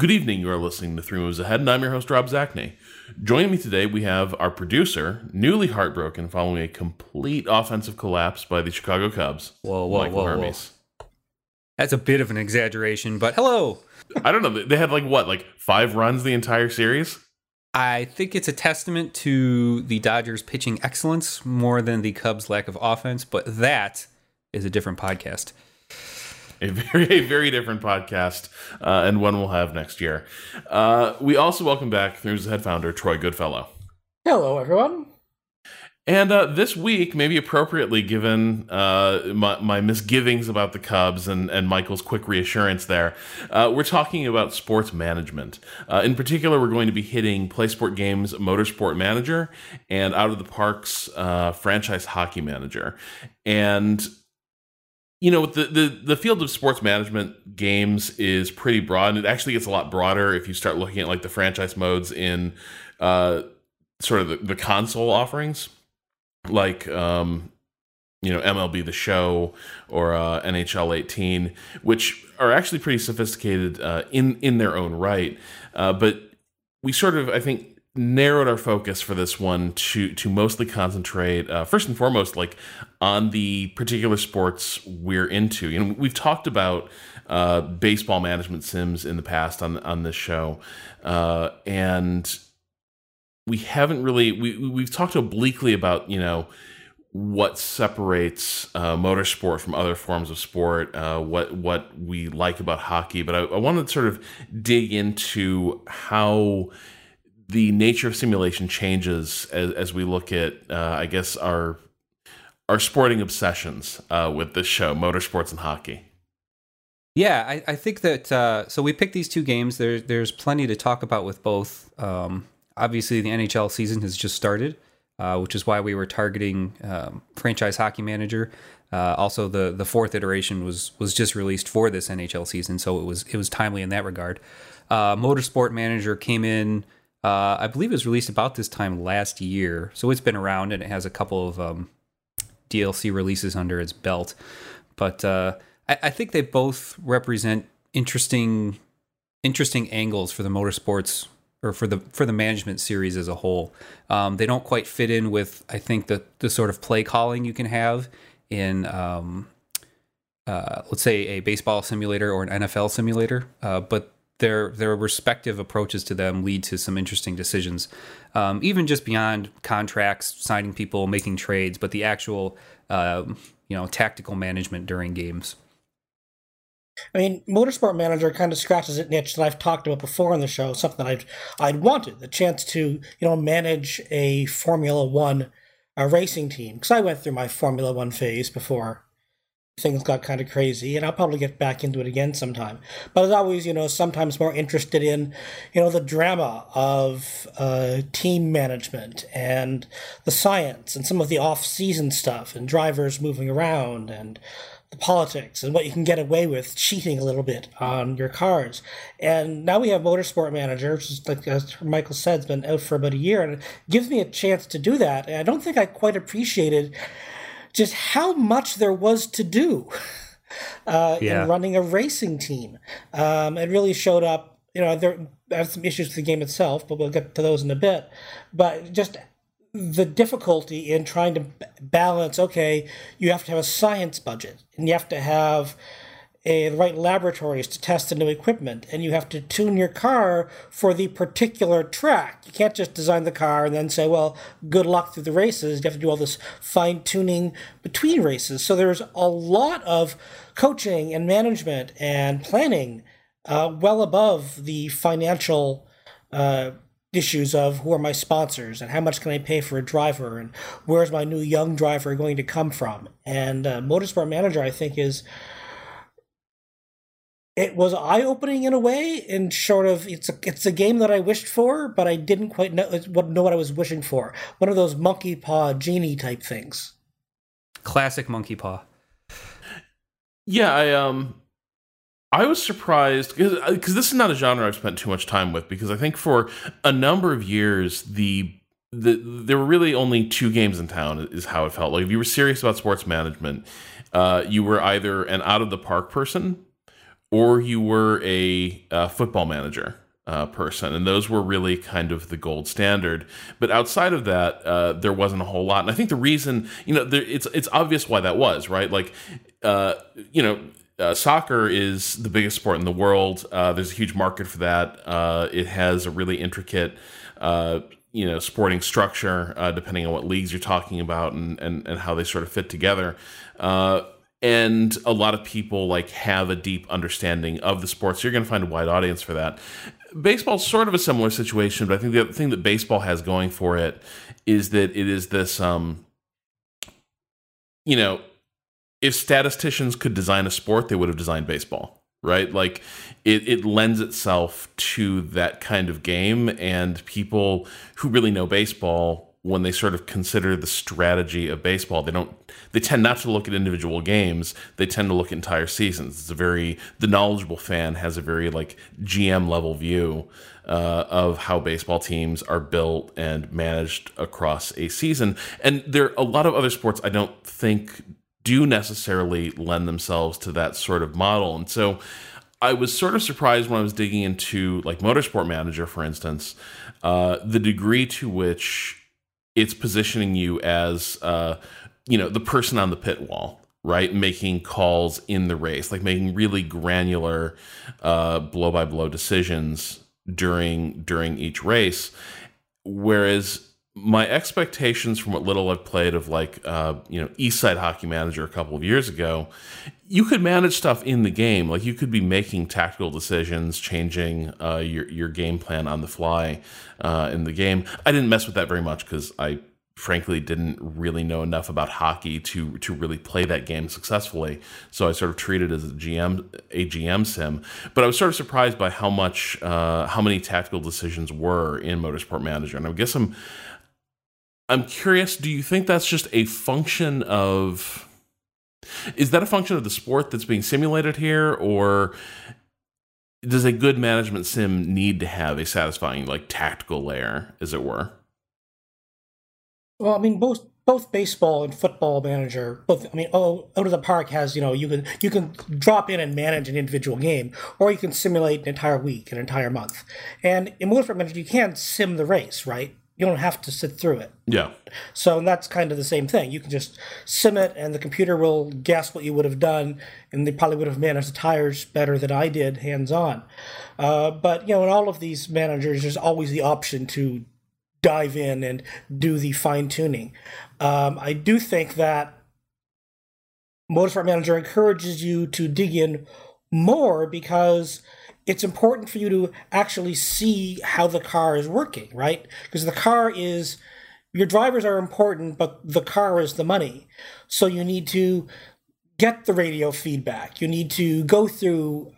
Good evening. You are listening to Three Moves Ahead, and I'm your host, Rob Zacny. Joining me today, we have our producer, newly heartbroken following a complete offensive collapse by the Chicago Cubs. Whoa, whoa, Michael whoa, whoa. Hermes. That's a bit of an exaggeration, but hello. I don't know. They had like what, like five runs the entire series? I think it's a testament to the Dodgers pitching excellence more than the Cubs' lack of offense, but that is a different podcast. A very, a very different podcast, uh, and one we'll have next year. Uh, we also welcome back Ahead founder Troy Goodfellow. Hello, everyone. And uh, this week, maybe appropriately given uh, my, my, misgivings about the Cubs and, and Michael's quick reassurance there, uh, we're talking about sports management. Uh, in particular, we're going to be hitting Playsport Games Motorsport Manager and Out of the Parks uh, Franchise Hockey Manager. And you know the, the the field of sports management games is pretty broad and it actually gets a lot broader if you start looking at like the franchise modes in uh, sort of the, the console offerings like um, you know MLB the Show or uh, NHL 18, which are actually pretty sophisticated uh, in in their own right. Uh, but we sort of, I think, narrowed our focus for this one to to mostly concentrate uh, first and foremost like on the particular sports we're into. You know, we've talked about uh, baseball management sims in the past on on this show, uh, and we haven't really we we've talked obliquely about you know what separates uh, motorsport from other forms of sport, uh, what what we like about hockey, but I, I want to sort of dig into how the nature of simulation changes as, as we look at, uh, I guess, our our sporting obsessions uh, with this show, motorsports and hockey. Yeah, I, I think that uh, so we picked these two games. There, there's plenty to talk about with both. Um, obviously, the NHL season has just started, uh, which is why we were targeting um, franchise hockey manager. Uh, also, the the fourth iteration was was just released for this NHL season, so it was it was timely in that regard. Uh, Motorsport Manager came in uh, I believe it was released about this time last year, so it's been around and it has a couple of um, DLC releases under its belt. But uh, I, I, think they both represent interesting, interesting angles for the motorsports or for the for the management series as a whole. Um, they don't quite fit in with I think the the sort of play calling you can have in. Um, uh, let's say a baseball simulator or an NFL simulator, uh, but their their respective approaches to them lead to some interesting decisions, um, even just beyond contracts, signing people, making trades, but the actual uh, you know tactical management during games. I mean, Motorsport Manager kind of scratches that niche that I've talked about before on the show. Something I'd I'd wanted the chance to you know manage a Formula One a racing team because I went through my Formula One phase before things got kind of crazy and i'll probably get back into it again sometime but as always you know sometimes more interested in you know the drama of uh, team management and the science and some of the off-season stuff and drivers moving around and the politics and what you can get away with cheating a little bit on your cars. And now we have Motorsport Manager, which is like as Michael said, it's been out for about a year, and it gives me a chance to do that. And I don't think I quite appreciated just how much there was to do uh, yeah. in running a racing team. Um, it really showed up. You know, there have some issues with the game itself, but we'll get to those in a bit. But just the difficulty in trying to balance. Okay, you have to have a science budget, and you have to have a, the right laboratories to test the new equipment, and you have to tune your car for the particular track. You can't just design the car and then say, well, good luck through the races. You have to do all this fine tuning between races. So there's a lot of coaching and management and planning uh, well above the financial uh, issues of who are my sponsors and how much can I pay for a driver and where's my new young driver going to come from. And uh, Motorsport Manager, I think, is it was eye opening in a way, and sort of it's a it's a game that I wished for, but I didn't quite know what know what I was wishing for. One of those monkey paw genie type things. Classic monkey paw. Yeah, I um, I was surprised because this is not a genre I've spent too much time with because I think for a number of years the the there were really only two games in town is how it felt like if you were serious about sports management uh, you were either an out of the park person or you were a uh, football manager uh, person, and those were really kind of the gold standard. But outside of that, uh, there wasn't a whole lot. And I think the reason, you know, there, it's it's obvious why that was, right? Like, uh, you know. Uh, soccer is the biggest sport in the world. Uh, there's a huge market for that. Uh, it has a really intricate, you know, sporting structure, depending on what leagues you're talking about and, and, and how they sort of fit together and a lot of people like have a deep understanding of the sport so you're going to find a wide audience for that baseball's sort of a similar situation, but I think the other thing that baseball has going for it is that it is this um you know, if statisticians could design a sport, they would have designed baseball, right? Like it, it lends itself to that kind of game and people who really know baseball when they sort of consider the strategy of baseball they don't they tend not to look at individual games. They tend to look at entire seasons. It's a very the knowledgeable fan has a very like gm level view uh, of how baseball teams are built and managed across a season. And there are a lot of other sports i don't think do necessarily lend themselves to that sort of model. And so I was sort of surprised when I was digging into like Motorsport Manager, for instance, uh, the degree to which it's positioning you as uh, you know the person on the pit wall right? Making calls in the race like making really granular blow by blow decisions during during each race. Whereas my expectations from what little I've played of like uh, you know East Side Hockey Manager a couple of years ago, you could manage stuff in the game. Like you could be making tactical decisions, changing uh, your your game plan on the fly uh, in the game. I didn't mess with that very much because I frankly didn't really know enough about hockey to to really play that game successfully. So I sort of treated it as a GM a GM sim. But I was sort of surprised by how much uh, how many tactical decisions were in Motorsport Manager, and I guess I'm I'm curious, do you think that's just a function of is that a function of the sport that's being simulated here or does a good management sim need to have a satisfying like tactical layer as it were? Well, I mean both both baseball and football manager both i mean oh out of the park has you know you can you can drop in and manage an individual game or you can simulate an entire week an entire month and in motorsport manager you can sim the race right you don't have to sit through it. Yeah. So that's kind of the same thing. You can just sim it, and the computer will guess what you would have done, and they probably would have managed the tires better than I did hands on. Uh, but you know, in all of these managers, there's always the option to dive in and do the fine tuning. Um, I do think that Motorsport Manager encourages you to dig in more because it's important for you to actually see how the car is working, right? Because the car is your drivers are important, but the car is the money. So you need to get the radio feedback. You need to go through,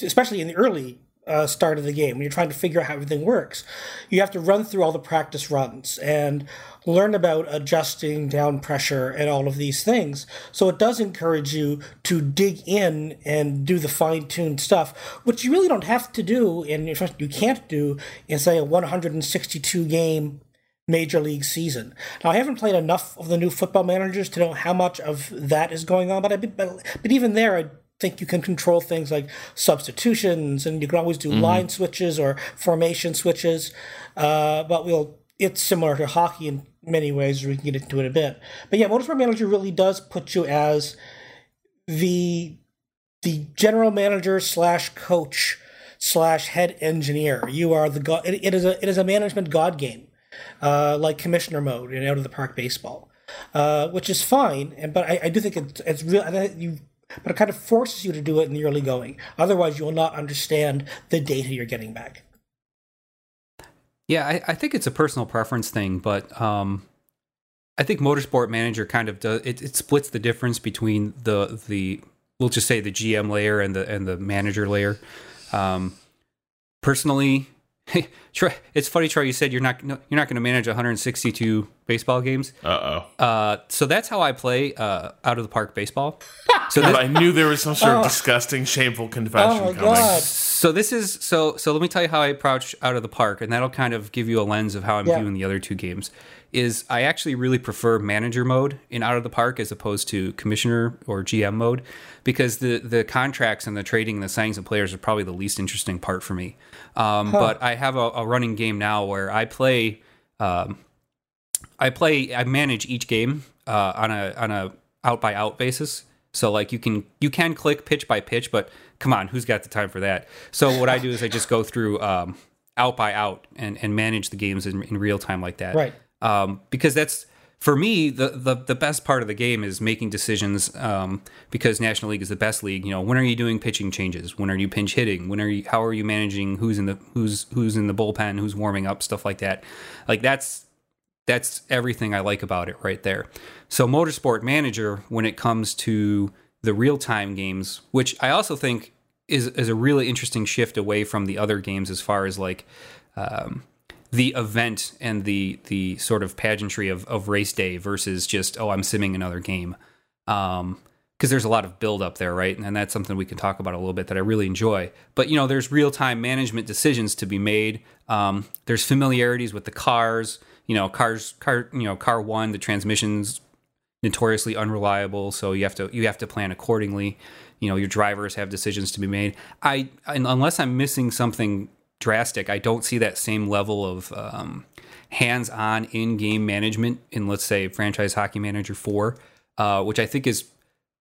especially in the early uh, start of the game when you're trying to figure out how everything works. You have to run through all the practice runs and learn about adjusting down pressure and all of these things. So it does encourage you to dig in and do the fine tuned stuff, which you really don't have to do, and you can't do in, say, a 162 game major league season. Now, I haven't played enough of the new football managers to know how much of that is going on, but I, but, but even there, I think you can control things like substitutions, and you can always do mm-hmm. line switches or formation switches. Uh, but we'll it's similar to hockey in many ways. We can get into it a bit. But yeah, Motorsport Manager really does put you as the the general manager slash coach slash head engineer. You are the god. It, it is a it is a management god game, uh, like commissioner mode in out of the park baseball, uh, which is fine. And but I, I do think it's it's real. You but it kind of forces you to do it in the early going. Otherwise, you will not understand the data you're getting back. Yeah, I, I think it's a personal preference thing, but um, I think Motorsport Manager kind of does it, it splits the difference between the the we'll just say the GM layer and the and the manager layer. Um, personally, Hey, Troy, it's funny, Troy. You said you're not you're not going to manage 162 baseball games. Uh-oh. Uh So that's how I play uh, out of the park baseball. So I knew there was some sort of oh. disgusting, shameful confession oh, coming. God. So this is so. So let me tell you how I approach out of the park, and that'll kind of give you a lens of how I'm yeah. viewing the other two games. is I actually really prefer manager mode in Out of the Park as opposed to commissioner or GM mode because the the contracts and the trading and the signings of players are probably the least interesting part for me. Um, huh. But I have a, a, running game now where I play. Um, I play. I manage each game uh, on a on a out by out basis. So like you can you can click pitch by pitch, but come on, who's got the time for that? So what I do is I just go through um, out by out and, and manage the games in, in real time like that. Right. Um, because that's for me the, the the best part of the game is making decisions. Um, because National League is the best league. You know, when are you doing pitching changes? When are you pinch hitting? When are you? How are you managing who's in the who's who's in the bullpen? Who's warming up? Stuff like that. Like that's that's everything I like about it right there. So Motorsport Manager, when it comes to the real time games, which I also think is is a really interesting shift away from the other games as far as like um, the event and the the sort of pageantry of, of race day versus just oh I'm simming another game. Um, because there's a lot of build up there, right? And that's something we can talk about a little bit that I really enjoy. But you know, there's real time management decisions to be made. Um, there's familiarities with the cars. You know, cars, car, you know, car one, the transmissions notoriously unreliable, so you have to you have to plan accordingly. You know, your drivers have decisions to be made. I unless I'm missing something drastic, I don't see that same level of um, hands-on in-game management in let's say franchise hockey manager 4 uh, which i think is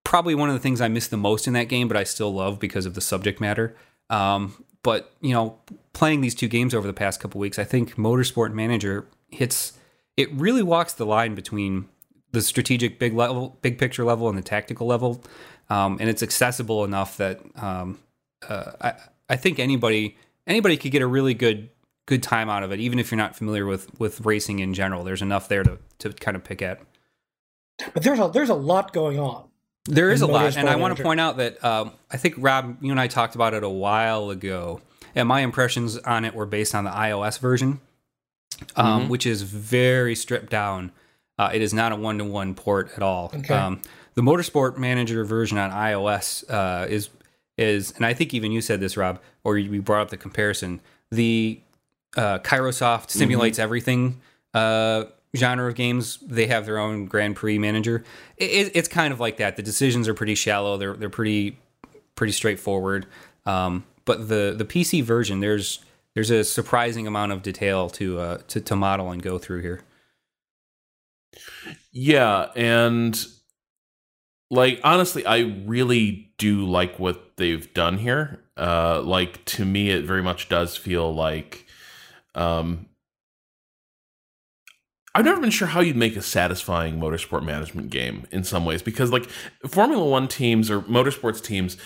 probably one of the things i miss the most in that game but i still love because of the subject matter um, but you know playing these two games over the past couple weeks i think motorsport manager hits it really walks the line between the strategic big level, big picture level, and the tactical level, um, and it's accessible enough that um, uh, I, I think anybody anybody could get a really good good time out of it, even if you're not familiar with with racing in general. There's enough there to to kind of pick at. But there's a there's a lot going on. There is a lot, and I want to point out that um, I think Rob, you and I talked about it a while ago, and my impressions on it were based on the iOS version, um, mm-hmm. which is very stripped down uh, it is not a one to one port at all. Okay. Um, the Motorsport Manager version on iOS uh, is is, and I think even you said this, Rob, or you brought up the comparison. The uh, Kairosoft simulates mm-hmm. everything uh, genre of games. They have their own Grand Prix manager. It, it's kind of like that. The decisions are pretty shallow. They're they're pretty pretty straightforward. Um, but the the PC version, there's there's a surprising amount of detail to uh, to, to model and go through here. Yeah, and like honestly, I really do like what they've done here. Uh like to me it very much does feel like um I've never been sure how you'd make a satisfying motorsport management game in some ways because like Formula 1 teams or motorsports teams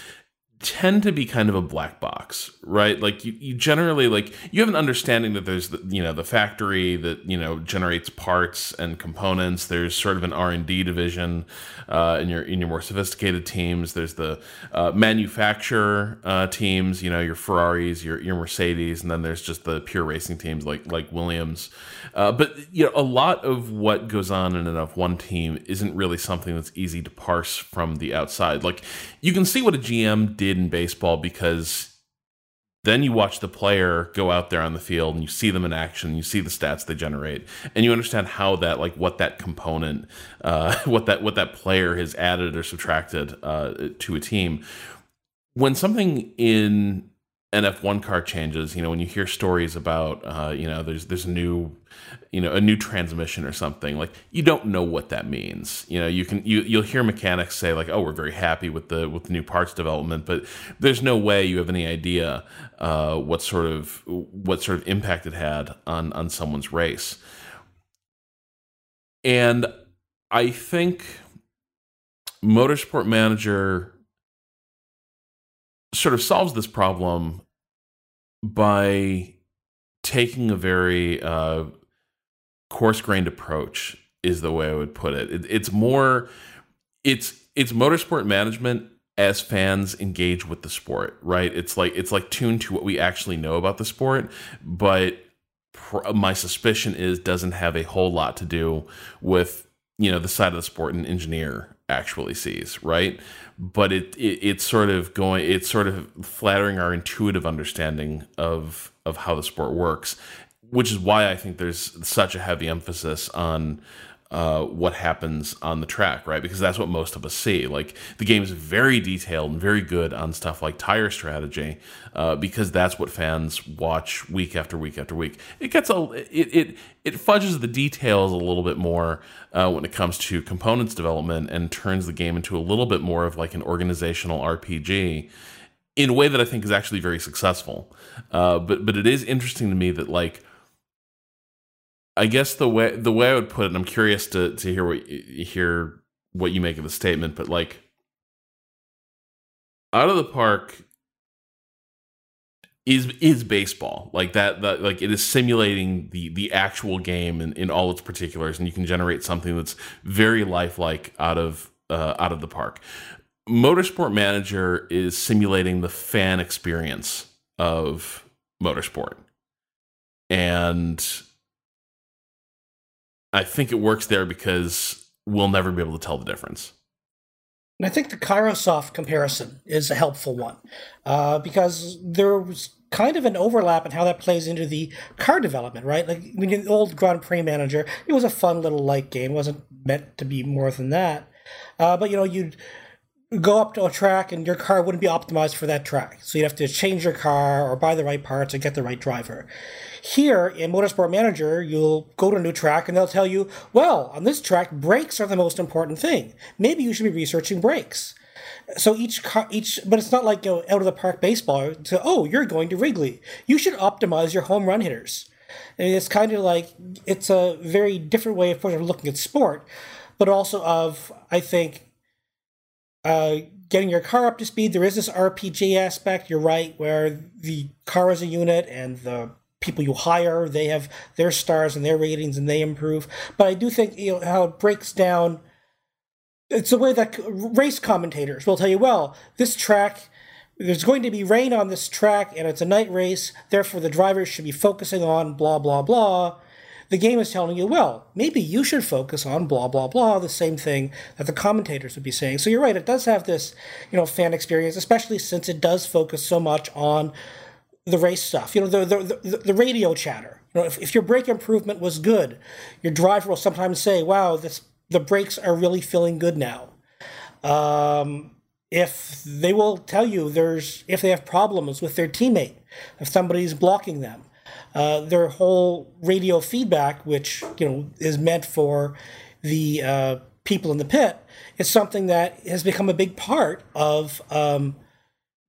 tend to be kind of a black box, right? Like you, you generally like you have an understanding that there's the, you know the factory that you know generates parts and components. There's sort of an R and D division uh, in your in your more sophisticated teams. There's the uh, manufacturer uh, teams, you know your Ferraris, your your Mercedes, and then there's just the pure racing teams like like Williams. Uh, but you know a lot of what goes on in an F1 team isn't really something that's easy to parse from the outside. Like you can see what a GM did in baseball because then you watch the player go out there on the field and you see them in action you see the stats they generate and you understand how that like what that component uh, what that what that player has added or subtracted uh, to a team. When something in an F1 car changes, you know, when you hear stories about, uh, you know, there's there's new, you know, a new transmission or something, like you don't know what that means. You know, you can you you'll hear mechanics say like, oh, we're very happy with the with the new parts development, but there's no way you have any idea uh, what sort of what sort of impact it had on on someone's race. And I think Motorsport Manager sort of solves this problem by taking a very uh, coarse grained approach is the way I would put it. it. It's more it's it's motorsport management as fans engage with the sport, right? It's like it's like tuned to what we actually know about the sport, but pr- my suspicion is doesn't have a whole lot to do with you know the side of the sport an engineer actually sees, right? but it, it it's sort of going it's sort of flattering our intuitive understanding of of how the sport works which is why I think there's such a heavy emphasis on uh, what happens on the track, right? Because that's what most of us see. Like the game is very detailed and very good on stuff like tire strategy, uh, because that's what fans watch week after week after week. It gets a it it it fudges the details a little bit more uh, when it comes to components development and turns the game into a little bit more of like an organizational RPG in a way that I think is actually very successful. Uh, but but it is interesting to me that like I guess the way the way I would put it, I'm curious to to hear what you hear what you make of the statement, but like out of the park is is baseball. Like that that like it is simulating the the actual game in, in all its particulars and you can generate something that's very lifelike out of uh, out of the park. Motorsport manager is simulating the fan experience of motorsport. And I think it works there because we'll never be able to tell the difference. And I think the Kairosoft comparison is a helpful one uh, because there was kind of an overlap in how that plays into the car development, right? Like when you old Grand Prix manager, it was a fun little light game. It wasn't meant to be more than that. Uh, but you know, you'd go up to a track and your car wouldn't be optimized for that track. So you'd have to change your car or buy the right parts or get the right driver. Here in Motorsport Manager, you'll go to a new track and they'll tell you, well, on this track, brakes are the most important thing. Maybe you should be researching brakes. So each car, each, but it's not like you know, out of the park baseball. To oh, you're going to Wrigley. You should optimize your home run hitters. And it's kind of like it's a very different way of looking at sport, but also of I think uh, getting your car up to speed. There is this RPG aspect. You're right, where the car is a unit and the people you hire they have their stars and their ratings and they improve. But I do think you know how it breaks down. It's the way that race commentators will tell you. Well, this track. There's going to be rain on this track and it's a night race, therefore the drivers should be focusing on blah, blah, blah the game is telling you, well, maybe you should focus on blah blah blah, the same thing that the commentators would be saying. So you're right, it does have this, you know, fan experience, especially since it does focus so much on the race stuff. You know, the the, the, the radio chatter. You know, if, if your brake improvement was good, your driver will sometimes say, "Wow, this the brakes are really feeling good now." Um, if they will tell you there's if they have problems with their teammate, if somebody's blocking them, uh, their whole radio feedback, which you know is meant for the uh, people in the pit, is something that has become a big part of um,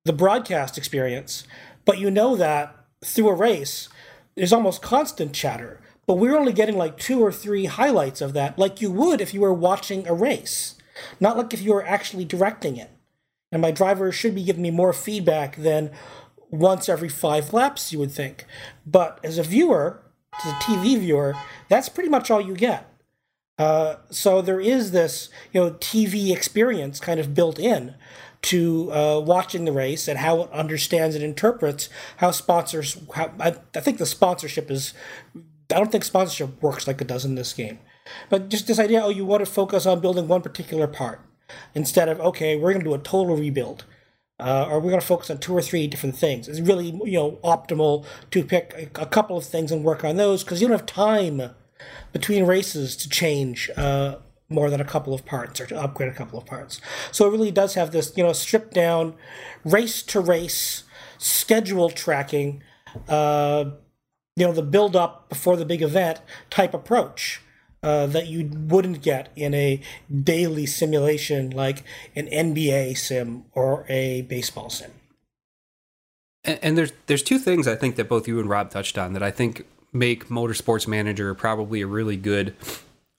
the broadcast experience. But you know that through a race, there's almost constant chatter. But we're only getting like two or three highlights of that, like you would if you were watching a race, not like if you were actually directing it. And my driver should be giving me more feedback than once every five laps, you would think. But as a viewer, as a TV viewer, that's pretty much all you get. Uh, so there is this, you know, TV experience kind of built in to uh, watching the race and how it understands and interprets how sponsors. How, I, I think the sponsorship is. I don't think sponsorship works like it does in this game, but just this idea. Oh, you want to focus on building one particular part instead of okay, we're going to do a total rebuild uh, or we're going to focus on two or three different things. It's really you know optimal to pick a, a couple of things and work on those because you don't have time between races to change uh, more than a couple of parts or to upgrade a couple of parts. So it really does have this you know stripped down race to race schedule tracking. Uh, you know the build up before the big event type approach uh, that you wouldn't get in a daily simulation like an NBA sim or a baseball sim. And, and there's there's two things I think that both you and Rob touched on that I think make Motorsports Manager probably a really good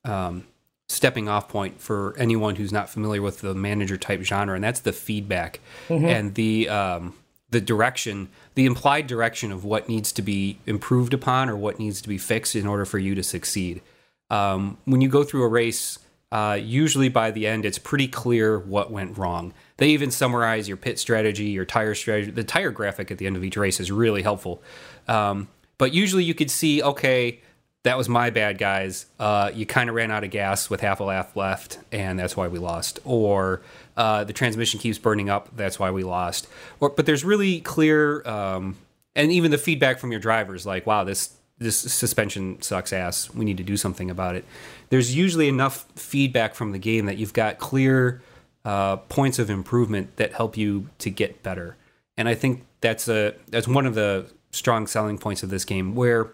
um, stepping off point for anyone who's not familiar with the manager type genre, and that's the feedback mm-hmm. and the um, the direction, the implied direction of what needs to be improved upon or what needs to be fixed in order for you to succeed um, when you go through a race, uh, usually by the end, it's pretty clear what went wrong. They even summarize your pit strategy, your tire strategy. The tire graphic at the end of each race is really helpful. Um, but usually you could see, okay, that was my bad, guys. Uh, you kind of ran out of gas with half a lap left, and that's why we lost. Or uh, the transmission keeps burning up, that's why we lost. Or, but there's really clear, um, and even the feedback from your drivers, like, wow, this this suspension sucks ass. We need to do something about it. There's usually enough feedback from the game that you've got clear uh, points of improvement that help you to get better. And I think that's a that's one of the strong selling points of this game where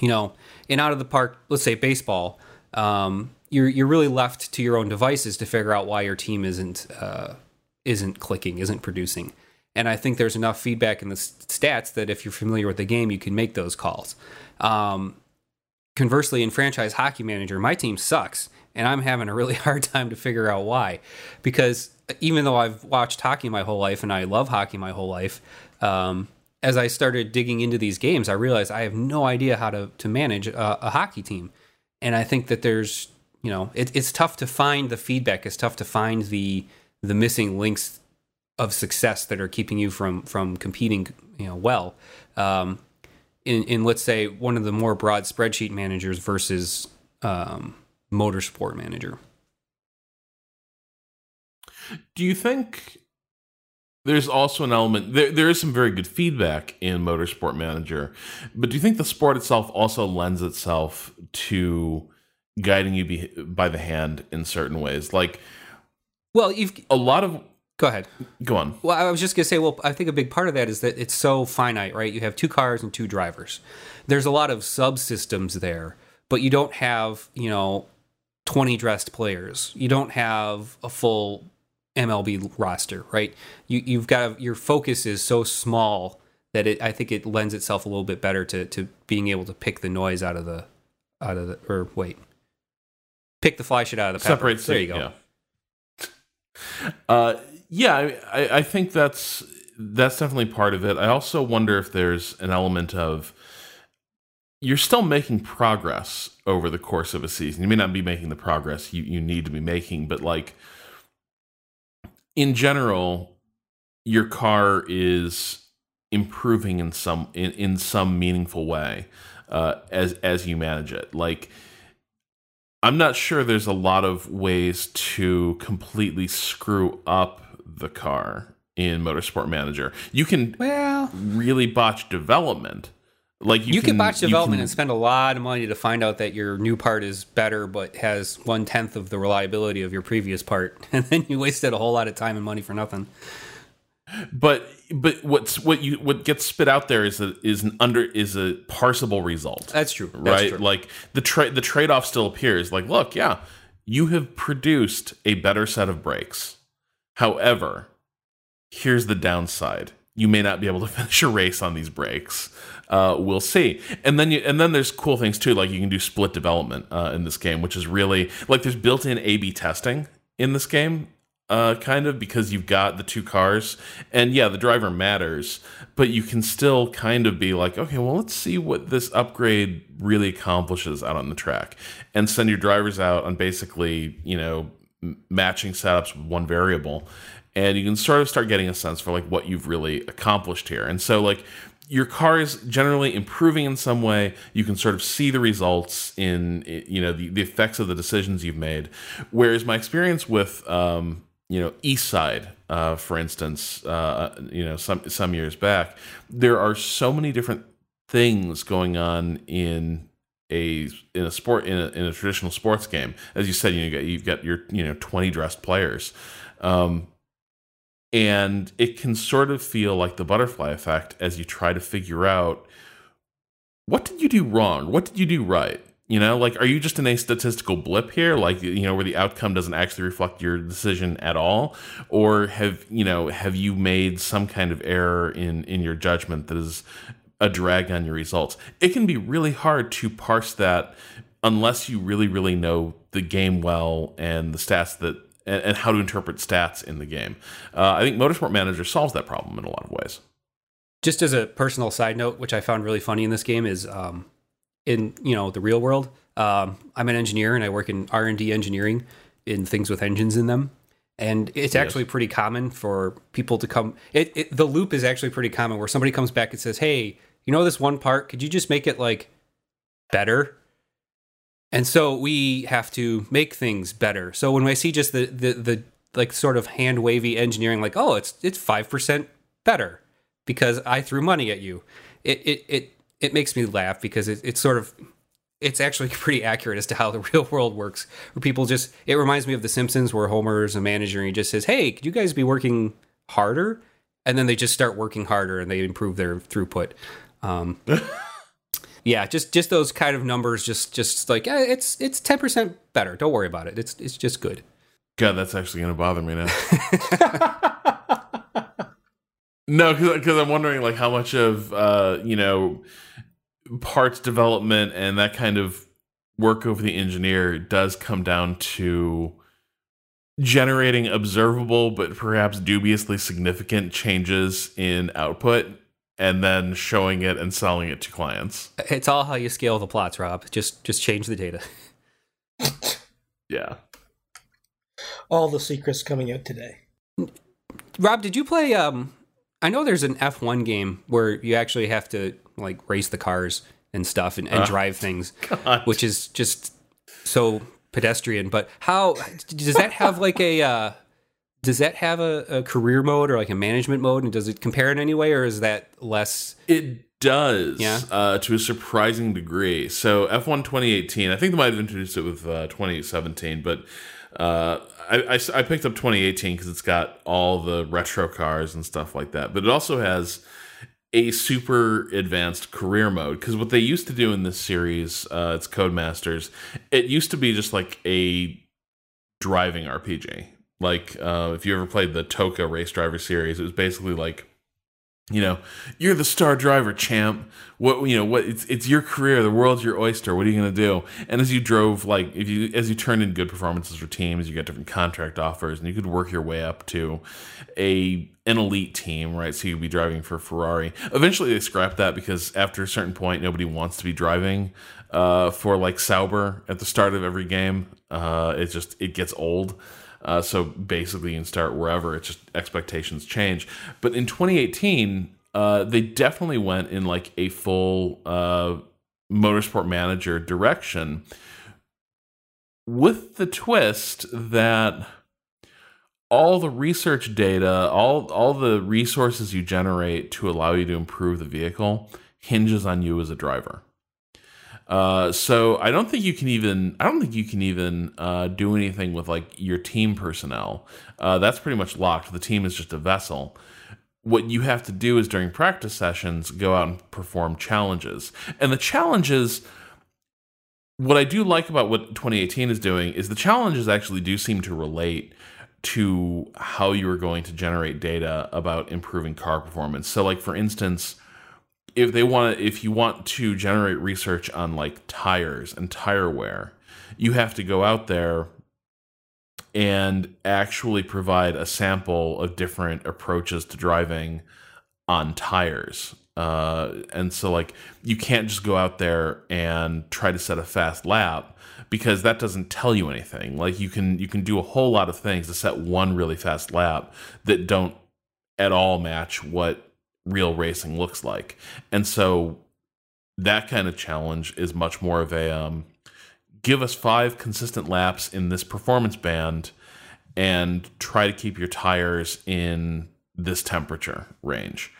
you know in out of the park let's say baseball um, you're you're really left to your own devices to figure out why your team isn't uh, isn't clicking isn't producing and I think there's enough feedback in the stats that if you're familiar with the game you can make those calls. Um, conversely in franchise hockey manager my team sucks and I'm having a really hard time to figure out why. Because even though I've watched hockey my whole life and I love hockey my whole life um, as I started digging into these games, I realized I have no idea how to to manage a, a hockey team, and I think that there's you know it, it's tough to find the feedback. It's tough to find the the missing links of success that are keeping you from from competing you know well. Um, in in let's say one of the more broad spreadsheet managers versus um, motorsport manager. Do you think there's also an element there, there is some very good feedback in motorsport manager but do you think the sport itself also lends itself to guiding you be, by the hand in certain ways like well you've a lot of go ahead go on well i was just going to say well i think a big part of that is that it's so finite right you have two cars and two drivers there's a lot of subsystems there but you don't have you know 20 dressed players you don't have a full MLB roster, right? You you've got your focus is so small that it I think it lends itself a little bit better to to being able to pick the noise out of the out of the or wait. Pick the fly shit out of the pepper. Separate there you go. Yeah. Uh yeah, I, I think that's that's definitely part of it. I also wonder if there's an element of you're still making progress over the course of a season. You may not be making the progress you, you need to be making, but like in general, your car is improving in some in, in some meaningful way uh, as as you manage it. Like I'm not sure there's a lot of ways to completely screw up the car in Motorsport Manager. You can well really botch development. Like you, you can, can, botch development can, and spend a lot of money to find out that your new part is better but has one tenth of the reliability of your previous part and then you wasted a whole lot of time and money for nothing. But but what's what you what gets spit out there is a is an under is a parsable result. That's true. Right? that's true. like the trade the trade-off still appears. Like look yeah you have produced a better set of brakes however here's the downside. You may not be able to finish a race on these brakes uh, we'll see. And then you, and then there's cool things too, like you can do split development uh, in this game, which is really like there's built-in A/B testing in this game, uh, kind of because you've got the two cars, and yeah, the driver matters, but you can still kind of be like, okay, well, let's see what this upgrade really accomplishes out on the track, and send your drivers out on basically, you know, matching setups with one variable and you can sort of start getting a sense for like what you've really accomplished here. And so like your car is generally improving in some way. You can sort of see the results in you know the, the effects of the decisions you've made. Whereas my experience with um, you know East Side, uh, for instance, uh, you know some some years back, there are so many different things going on in a in a sport in a, in a traditional sports game. As you said, you know, you've got your you know twenty dressed players. Um, and it can sort of feel like the butterfly effect as you try to figure out what did you do wrong? What did you do right? You know, like, are you just in a statistical blip here? Like, you know, where the outcome doesn't actually reflect your decision at all? Or have, you know, have you made some kind of error in, in your judgment that is a drag on your results? It can be really hard to parse that unless you really, really know the game well and the stats that and, and how to interpret stats in the game. Uh, I think Motorsport Manager solves that problem in a lot of ways. Just as a personal side note, which I found really funny in this game is um, in you know the real world. Um, I'm an engineer and I work in R and D engineering in things with engines in them. And it's yes. actually pretty common for people to come. It, it the loop is actually pretty common where somebody comes back and says, "Hey, you know this one part? Could you just make it like better?" And so we have to make things better. So when I see just the the, the like sort of hand wavy engineering, like oh it's it's five percent better because I threw money at you. It it it it makes me laugh because it, it's sort of it's actually pretty accurate as to how the real world works. Where people just it reminds me of The Simpsons, where Homer's a manager and he just says, "Hey, could you guys be working harder?" And then they just start working harder and they improve their throughput. Um, yeah, just just those kind of numbers, just just like eh, it's it's ten percent better. Don't worry about it. It's it's just good. God, that's actually going to bother me now. no, because I'm wondering like how much of uh, you know parts development and that kind of work over the engineer does come down to generating observable but perhaps dubiously significant changes in output and then showing it and selling it to clients. It's all how you scale the plots, Rob. Just just change the data. yeah. All the secrets coming out today. Rob, did you play um I know there's an F1 game where you actually have to like race the cars and stuff and, and uh, drive things, God. which is just so pedestrian. But how does that have like a uh, does that have a, a, career mode or like a management mode? And does it compare in any way, or is that less? It does, yeah, uh, to a surprising degree. So F1 2018, I think they might have introduced it with uh, 2017, but uh, I, I, I, picked up 2018 because it's got all the retro cars and stuff like that. But it also has a super advanced career mode because what they used to do in this series, uh, it's Codemasters. It used to be just like a driving RPG. Like uh, if you ever played the TOCA Race Driver series, it was basically like you know you're the star driver champ. What you know what it's it's your career. The world's your oyster. What are you going to do? And as you drove like if you as you turned in good performances for teams you got different contract offers and you could work your way up to a an elite team right? So you'd be driving for ferrari. Eventually they scrapped that because after a certain point nobody wants to be driving uh, for like sauber at the start of every game. Uh, it just it gets old uh, so basically, you can start wherever. It's just expectations change. But in 2018, uh, they definitely went in like a full uh, motorsport manager direction, with the twist that all the research data, all all the resources you generate to allow you to improve the vehicle hinges on you as a driver. Uh, so I don't think you can even I don't think you can even uh, do anything with like your team personnel. Uh, that's pretty much locked. The team is just a vessel. What you have to do is during practice sessions go out and perform challenges, and the challenges. What I do like about what 2018 is doing is the challenges actually do seem to relate to how you are going to generate data about improving car performance. So, like for instance if they want to, if you want to generate research on like tires and tire wear, you have to go out there and actually provide a sample of different approaches to driving on tires. Uh, and so like you can't just go out there and try to set a fast lap because that doesn't tell you anything. Like you can you can do a whole lot of things to set one really fast lap that don't at all match what real racing looks like. And so that kind of challenge is much more of a um, give us five consistent laps in this performance band and try to keep your tires in this temperature range.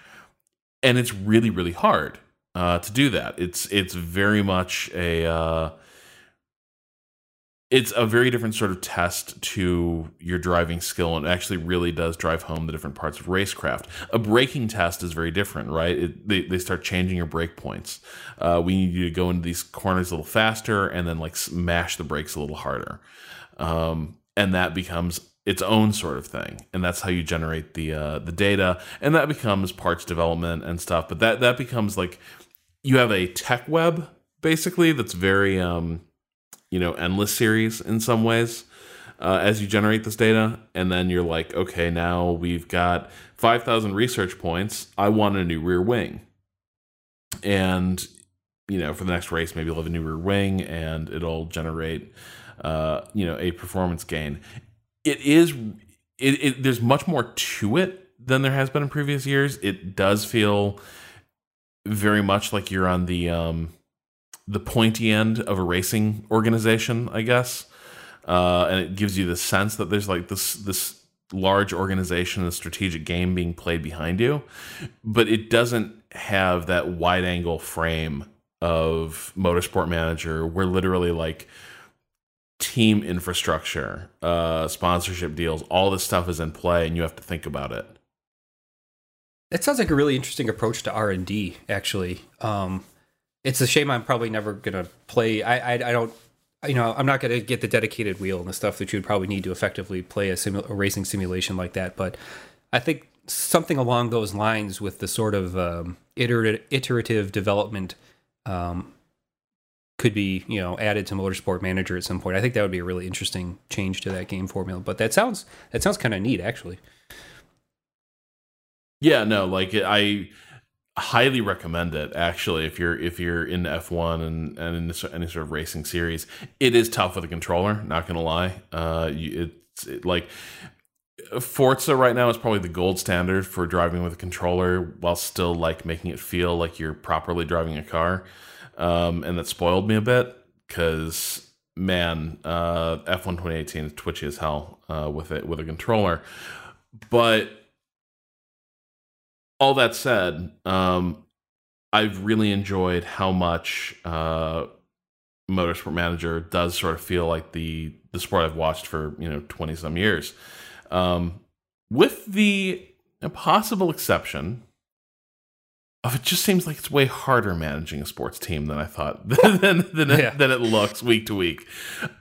And it's really, really hard uh, to do that. It's it's very much a uh, it's a very different sort of test to your driving skill and actually really does drive home the different parts of racecraft. A braking test is very different, right? It, they, they start changing your brake points. Uh, we need you to go into these corners a little faster and then like smash the brakes a little harder. Um, and that becomes its own sort of thing. And that's how you generate the uh, the data. And that becomes parts development and stuff. But that, that becomes like you have a tech web basically that's very um, you know endless series in some ways uh, as you generate this data. And then you're like okay now we've got 5000 research points. I want a new rear wing. And you know for the next race maybe you'll have a new rear wing and it'll generate uh, you know a performance gain. It is it, it there's much more to it than there has been in previous years. It does feel very much like you're on the um the pointy end of a racing organization, I guess. Uh, and it gives you the sense that there's like this this large organization, a strategic game being played behind you, but it doesn't have that wide angle frame of Motorsport Manager where literally like team infrastructure, uh, sponsorship deals, all this stuff is in play, and you have to think about it. That sounds like a really interesting approach to R and D. Actually, um, it's a shame I'm probably never gonna play. I, I, I don't. You know, I'm not to get the dedicated wheel and the stuff that you'd probably need to effectively play a, simu- a racing simulation like that. But I think something along those lines with the sort of um, iterative, iterative development um, could be you know added to motorsport manager at some point i think that would be a really interesting change to that game formula but that sounds that sounds kind of neat actually yeah no like i highly recommend it actually if you're if you're in f1 and and in this, any sort of racing series. It is tough with a controller not gonna lie. Uh you, it's it, like Forza right now is probably the gold standard for driving with a controller while still like making it feel like you're properly driving a car. Um, and that spoiled me a bit because man, uh, F1 2018 is twitchy as hell uh, with it with a controller. But all that said, um, I've really enjoyed how much uh, Motorsport Manager does sort of feel like the the sport I've watched for you know twenty some years, um, with the possible exception of it just seems like it's way harder managing a sports team than I thought than than, yeah. it, than it looks week to week.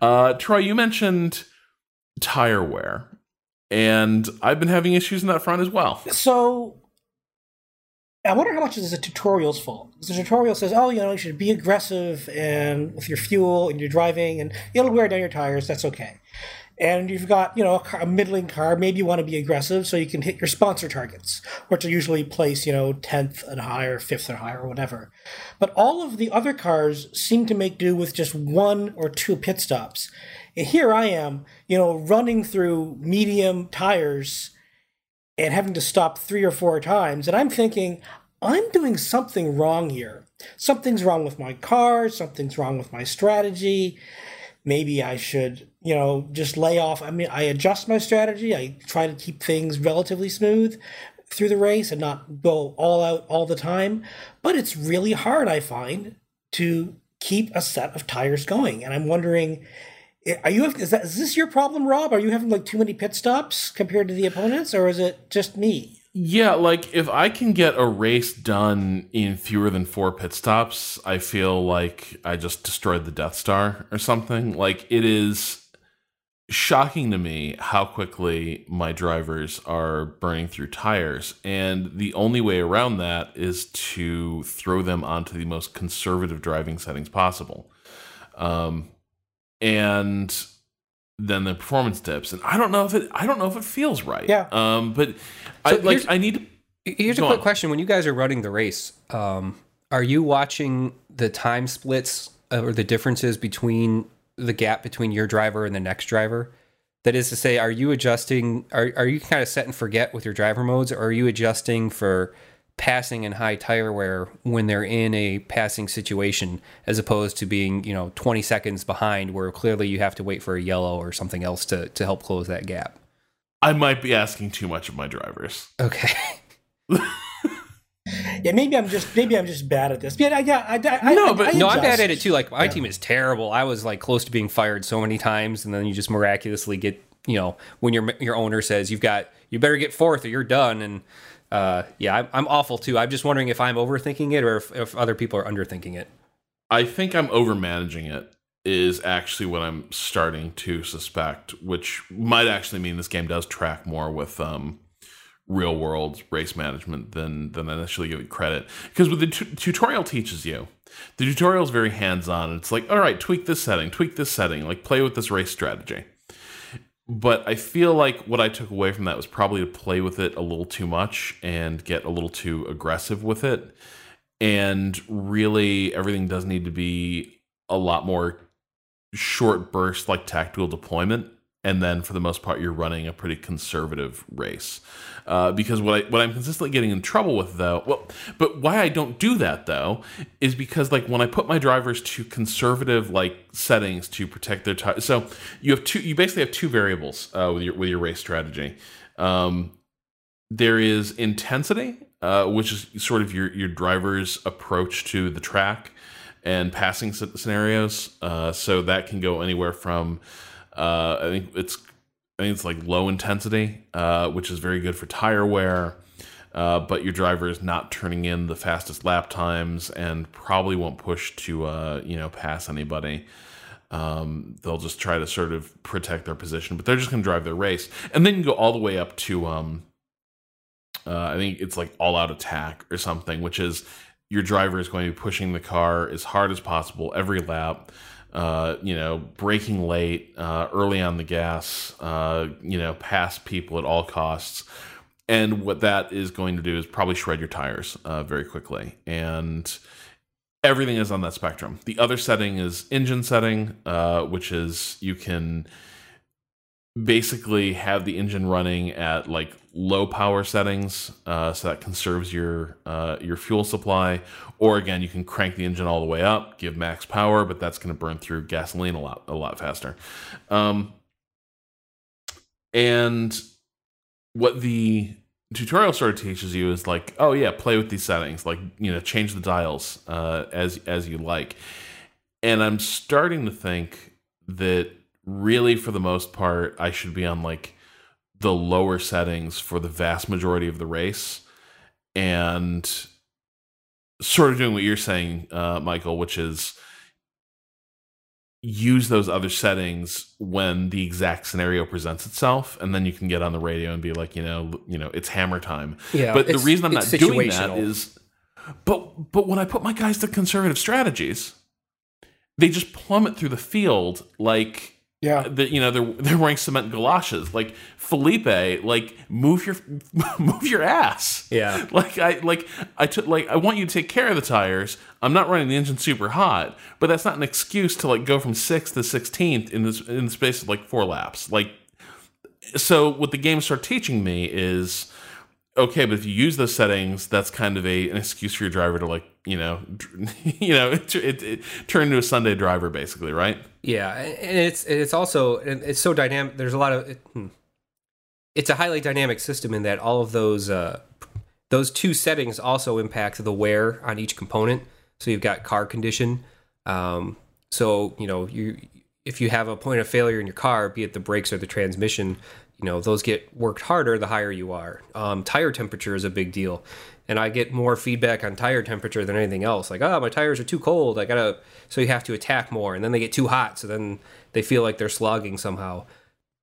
Uh, Troy, you mentioned tire wear, and I've been having issues in that front as well. So I wonder how much is the tutorial's fault. The tutorial says, "Oh, you know, you should be aggressive and with your fuel and your driving, and it'll wear down your tires. That's okay." and you've got you know a, car, a, middling car maybe you want to be aggressive so you can hit your sponsor targets which are usually placed you know 10th and higher 5th and higher or whatever but all of the other cars seem to make do with just one or two pit stops and here i am you know running through medium tires and having to stop three or four times and i'm thinking i'm doing something wrong here something's wrong with my car something's wrong with my strategy maybe I should, you know, just lay off. I mean, I adjust my strategy. I try to keep things relatively smooth through the race and not go all out all the time. But it's really hard, I find, to keep a set of tires going. And I'm wondering, are you is that is this your problem, Rob? Are you having like too many pit stops compared to the opponents, or is it just me? Yeah, like if I can get a race done in fewer than four pit stops, I feel like I just destroyed the Death Star or something. Like it is shocking to me how quickly my drivers are burning through tires. And the only way around that is to throw them onto the most conservative driving settings possible. Um, and then the performance dips, and I don't know if it I don't know if it feels right. Yeah. Um, but so I like I need. To, here's a quick on. question: When you guys are running the race, um, are you watching the time splits uh, or the differences between the gap between your driver and the next driver? That is to say, are you adjusting? Are are you kind of set and forget with your driver modes, or are you adjusting for passing and high tire wear when they're in a passing situation as opposed to being you know 20 seconds behind where clearly you have to wait for a yellow or something else to, to help close that gap. I might be asking too much of my drivers. Okay. Yeah maybe i'm just maybe i'm just bad at this. Yeah yeah I, I, no but I, no i'm bad at it too. Like my yeah. team is terrible. I was like close to being fired so many times and then you just miraculously get you know when your your owner says you've got you better get fourth or you're done and uh, yeah, I'm, I'm, awful too. I'm just wondering if I'm overthinking it or if, if other people are underthinking it. I think I'm overmanaging it is actually what I'm starting to suspect, which might actually mean this game does track more with um, real world race management than than initially giving credit. Because what the t- tutorial teaches you, the tutorial is very hands on. It's like, all right, tweak this setting, tweak this setting, like play with this race strategy but I feel like what I took away from that was probably to play with it a little too much and get a little too aggressive with it. And really, everything does need to be a lot more short burst, like tactical deployment and then for the most part you're running a pretty conservative race uh, because what I what I'm consistently getting in trouble with though well but why I don't do that though is because like when I put my drivers to conservative like settings to protect their tires so you have two you basically have two variables uh, with your with your race strategy um, there is intensity uh, which is sort of your your driver's approach to the track and passing scenarios. Uh, so that can go anywhere from uh, I think it's I think it's like low intensity, uh, which is very good for tire wear. Uh, but your driver is not turning in the fastest lap times and probably won't push to uh, you know pass anybody. Um, they'll just try to sort of protect their position, but they're just going to drive their race, and then you go all the way up to um, uh, I think it's like all out attack or something, which is your driver is going to be pushing the car as hard as possible every lap. Uh, you know, braking late, uh, early on the gas, uh, you know, past people at all costs. And what that is going to do is probably shred your tires uh, very quickly. And everything is on that spectrum. The other setting is engine setting, uh, which is you can basically have the engine running at like low power settings, uh, so that conserves your uh, your fuel supply. Or again, you can crank the engine all the way up, give max power, but that's going to burn through gasoline a lot a lot faster. Um, and what the tutorial sort of teaches you is like, oh yeah, play with these settings, like you know, change the dials uh, as as you like. And I'm starting to think that really, for the most part, I should be on like the lower settings for the vast majority of the race, and sort of doing what you're saying, uh, Michael, which is use those other settings when the exact scenario presents itself and then you can get on the radio and be like you know you know it's hammer time. Yeah but the reason i'm not doing that is but but when i put my guys to conservative strategies they just plummet through the field like yeah, uh, the, you know they're they're wearing cement galoshes. Like Felipe, like move your move your ass. Yeah, like I like I took like I want you to take care of the tires. I'm not running the engine super hot, but that's not an excuse to like go from sixth to sixteenth in this in the space of like four laps. Like, so what the game started teaching me is okay, but if you use those settings, that's kind of a an excuse for your driver to like you know you know it, it, it turn into a Sunday driver basically, right? Yeah, and it's it's also it's so dynamic. There's a lot of it, hmm. it's a highly dynamic system in that all of those uh, those two settings also impact the wear on each component. So you've got car condition. Um, so you know you if you have a point of failure in your car, be it the brakes or the transmission, you know those get worked harder the higher you are. Um, tire temperature is a big deal and I get more feedback on tire temperature than anything else. Like, oh, my tires are too cold. I gotta. So you have to attack more, and then they get too hot. So then they feel like they're slogging somehow.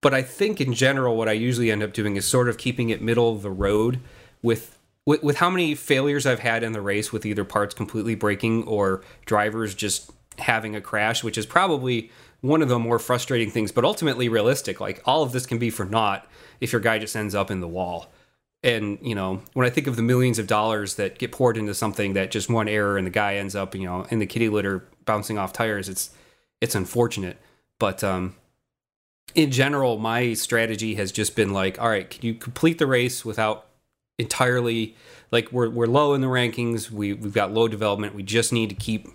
But I think in general, what I usually end up doing is sort of keeping it middle of the road with. With, with how many failures I've had in the race with either parts completely breaking or drivers just having a crash, which is probably one of the more frustrating things, but ultimately realistic. Like all of this can be for naught if your guy just ends up in the wall. And you know when i think of the millions of dollars that get poured into something that just one error and the guy ends up you know in the kitty litter bouncing off tires it's it's unfortunate. But um in general my strategy has just been like all right can you complete the race without entirely like we're we're low in the rankings. We we've got low development. We just need to keep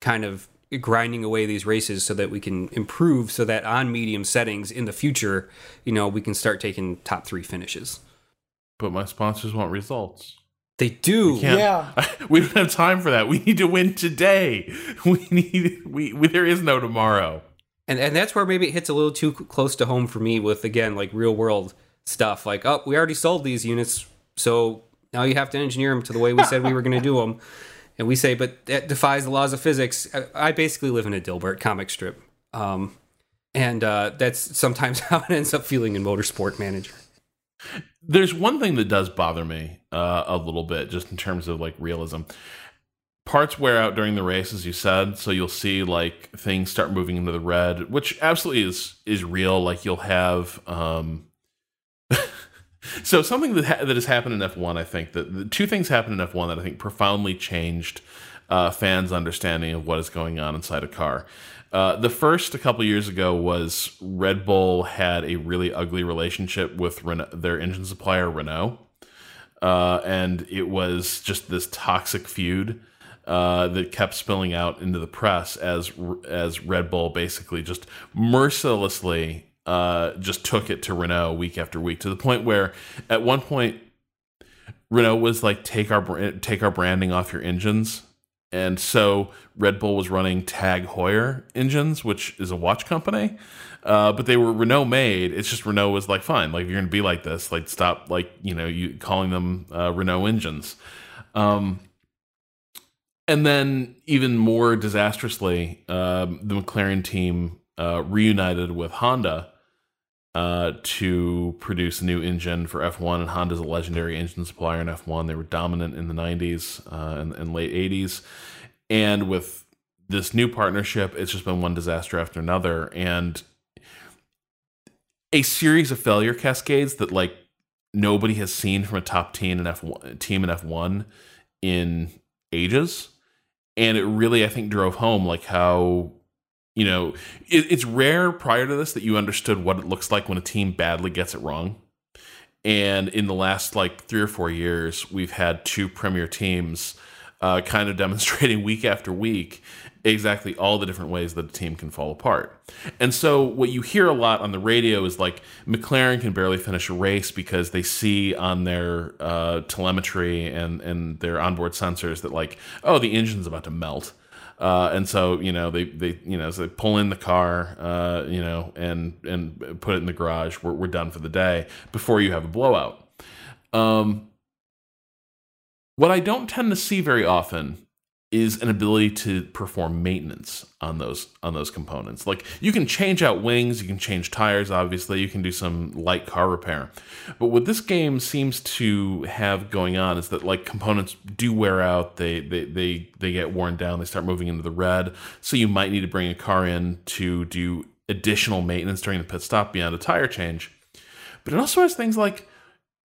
kind of grinding away these races so that we can improve so that on medium settings in the future you know we can start taking top 3 finishes but my sponsors want results. They do. We yeah. we don't have time for that. We need to win today. We need we, we there is no tomorrow. And and that's where maybe it hits a little too close to home for me with again like real world stuff. Like, oh, we already sold these units, so now you have to engineer them to the way we said we were going to do them. And we say, but that defies the laws of physics. I basically live in a Dilbert comic strip. Um, and uh, that's sometimes how it ends up feeling in Motorsport Manager. There's one thing that does bother me uh, a little bit, just in terms of like realism. Parts wear out during the race, as you said, so you'll see like things start moving into the red, which absolutely is is real. Like you'll have, um, so something that ha- that has happened in F1. I think that the two things happened in F1 that I think profoundly changed uh, fans' understanding of what is going on inside a car. Uh, the first a couple years ago was Red Bull had a really ugly relationship with their engine supplier Renault, uh, and it was just this toxic feud uh, that kept spilling out into the press as as Red Bull basically just mercilessly uh, just took it to Renault week after week to the point where at one point Renault was like take our take our branding off your engines, and so Red Bull was running Tag Heuer engines, which is a watch company, uh, but they were Renault made. It's just Renault was like, fine, like you're gonna be like this, like stop, like you know, you calling them uh, Renault engines. Um, and then even more disastrously, um, the McLaren team uh, reunited with Honda uh, to produce a new engine for F1. And Honda's a legendary engine supplier in F1. They were dominant in the 90s uh, and, and late 80s. And with this new partnership, it's just been one disaster after another. And a series of failure cascades that like nobody has seen from a top team in F1 team in F1 in ages. And it really, I think, drove home like how you know it, it's rare prior to this that you understood what it looks like when a team badly gets it wrong and in the last like three or four years we've had two premier teams uh, kind of demonstrating week after week exactly all the different ways that a team can fall apart. And so what you hear a lot on the radio is like McLaren can barely finish a race because they see on their uh, telemetry and and their onboard sensors that like oh the engine's about to melt. Uh, and so you know they they you know so they pull in the car uh, you know and and put it in the garage. We're we're done for the day before you have a blowout. Um, what I don't tend to see very often is an ability to perform maintenance on those on those components. Like you can change out wings, you can change tires, obviously, you can do some light car repair. But what this game seems to have going on is that like components do wear out, they they they they get worn down, they start moving into the red. So you might need to bring a car in to do additional maintenance during the pit stop beyond a tire change. But it also has things like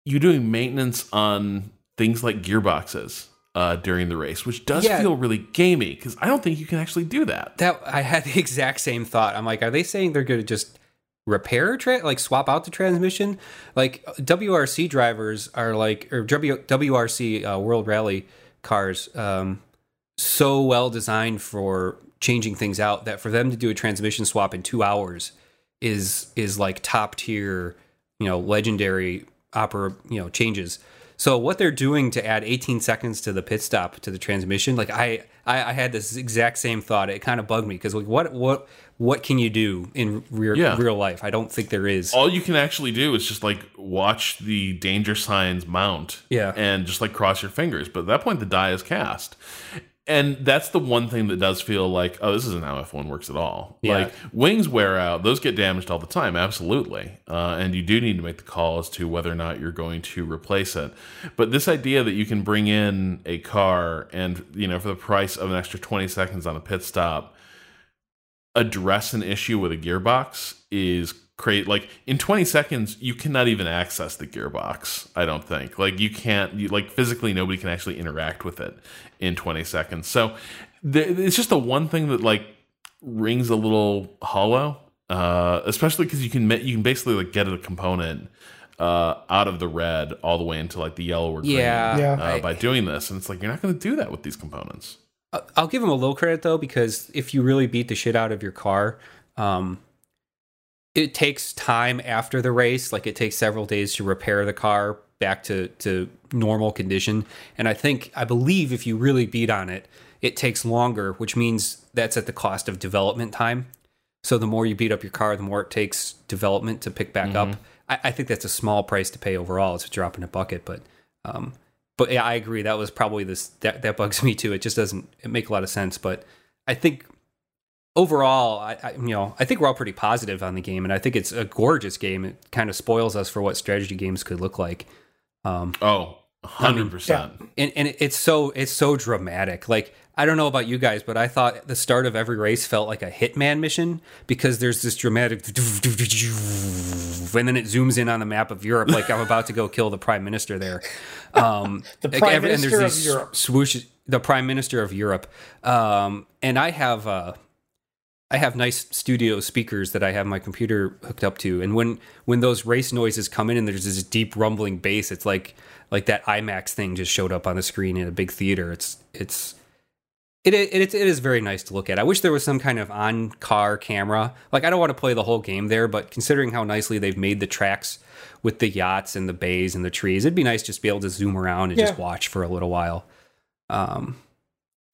you doing maintenance on things like gearboxes uh, during the race, which does yeah. feel really gamey because I don't think you can actually do that. That I had the exact same thought. I'm like, are they saying they're going to just repair tra- like swap out the transmission? Like WRC drivers are like or w- WRC uh, World Rally cars um, so well designed for changing things out that for them to do a transmission swap in two hours is is like top tier, you know, legendary opera you know changes so what they're doing to add 18 seconds to the pit stop to the transmission, like I, I, I had this exact same thought. It kind of bugged me because like what, what, what can you do in real, yeah. real life? I don't think there is. All you can actually do is just like watch the danger signs mount, yeah, and just like cross your fingers. But at that point, the die is cast, and that's the one thing that does feel like oh this isn't how f1 works at all. Yeah. like wings wear out. Those get damaged all the time. Absolutely. Uh, and you do need to make the call as to whether or not you're going to replace it. But this idea that you can bring in a car and you know for the price of an extra 20 seconds on a pit stop address an issue with a gearbox is create like in 20 seconds you cannot even access the gearbox i don't think. Like you can't you, like physically nobody can actually interact with it in 20 seconds. So th- it's just the one thing that like rings a little hollow uh especially because you can you can basically like get a component uh out of the red all the way into like the yellow or green yeah, yeah. Uh, by doing this. And it's like you're not going to do that with these components. I'll give them a little credit though, because if you really beat the shit out of your car, um, it takes time after the race. Like it takes several days to repair the car back to, to normal condition. And I think, I believe if you really beat on it, it takes longer, which means that's at the cost of development time. So the more you beat up your car, the more it takes development to pick back mm-hmm. up. I, I, think that's a small price to pay overall. It's a drop in a bucket, but um, but yeah, I agree. That was probably this that, that bugs me too. It just doesn't it make a lot of sense. But I think overall, I, I, you know, I think we're all pretty positive on the game, and I think it's a gorgeous game. It kind of spoils us for what strategy games could look like. Um, oh, hundred percent. And and it's so it's so dramatic. Like I don't know about you guys, but I thought the start of every race felt like a Hitman mission because there's this dramatic, and then it zooms in on the map of Europe, like I'm about to go kill the prime minister there. Um, the prime like minister of Europe. Swooshes, the prime minister of Europe. Um, and I have. Uh, I have nice studio speakers that I have my computer hooked up to, and when when those race noises come in and there's this deep rumbling bass, it's like like that IMAX thing just showed up on the screen in a big theater. It's it's It, it, it is very nice to look at. I wish there was some kind of on car camera. Like, I don't want to play the whole game there, but considering how nicely they've made the tracks with the yachts and the bays and the trees, it'd be nice just to be able to zoom around and Yeah. just watch for a little while. Um,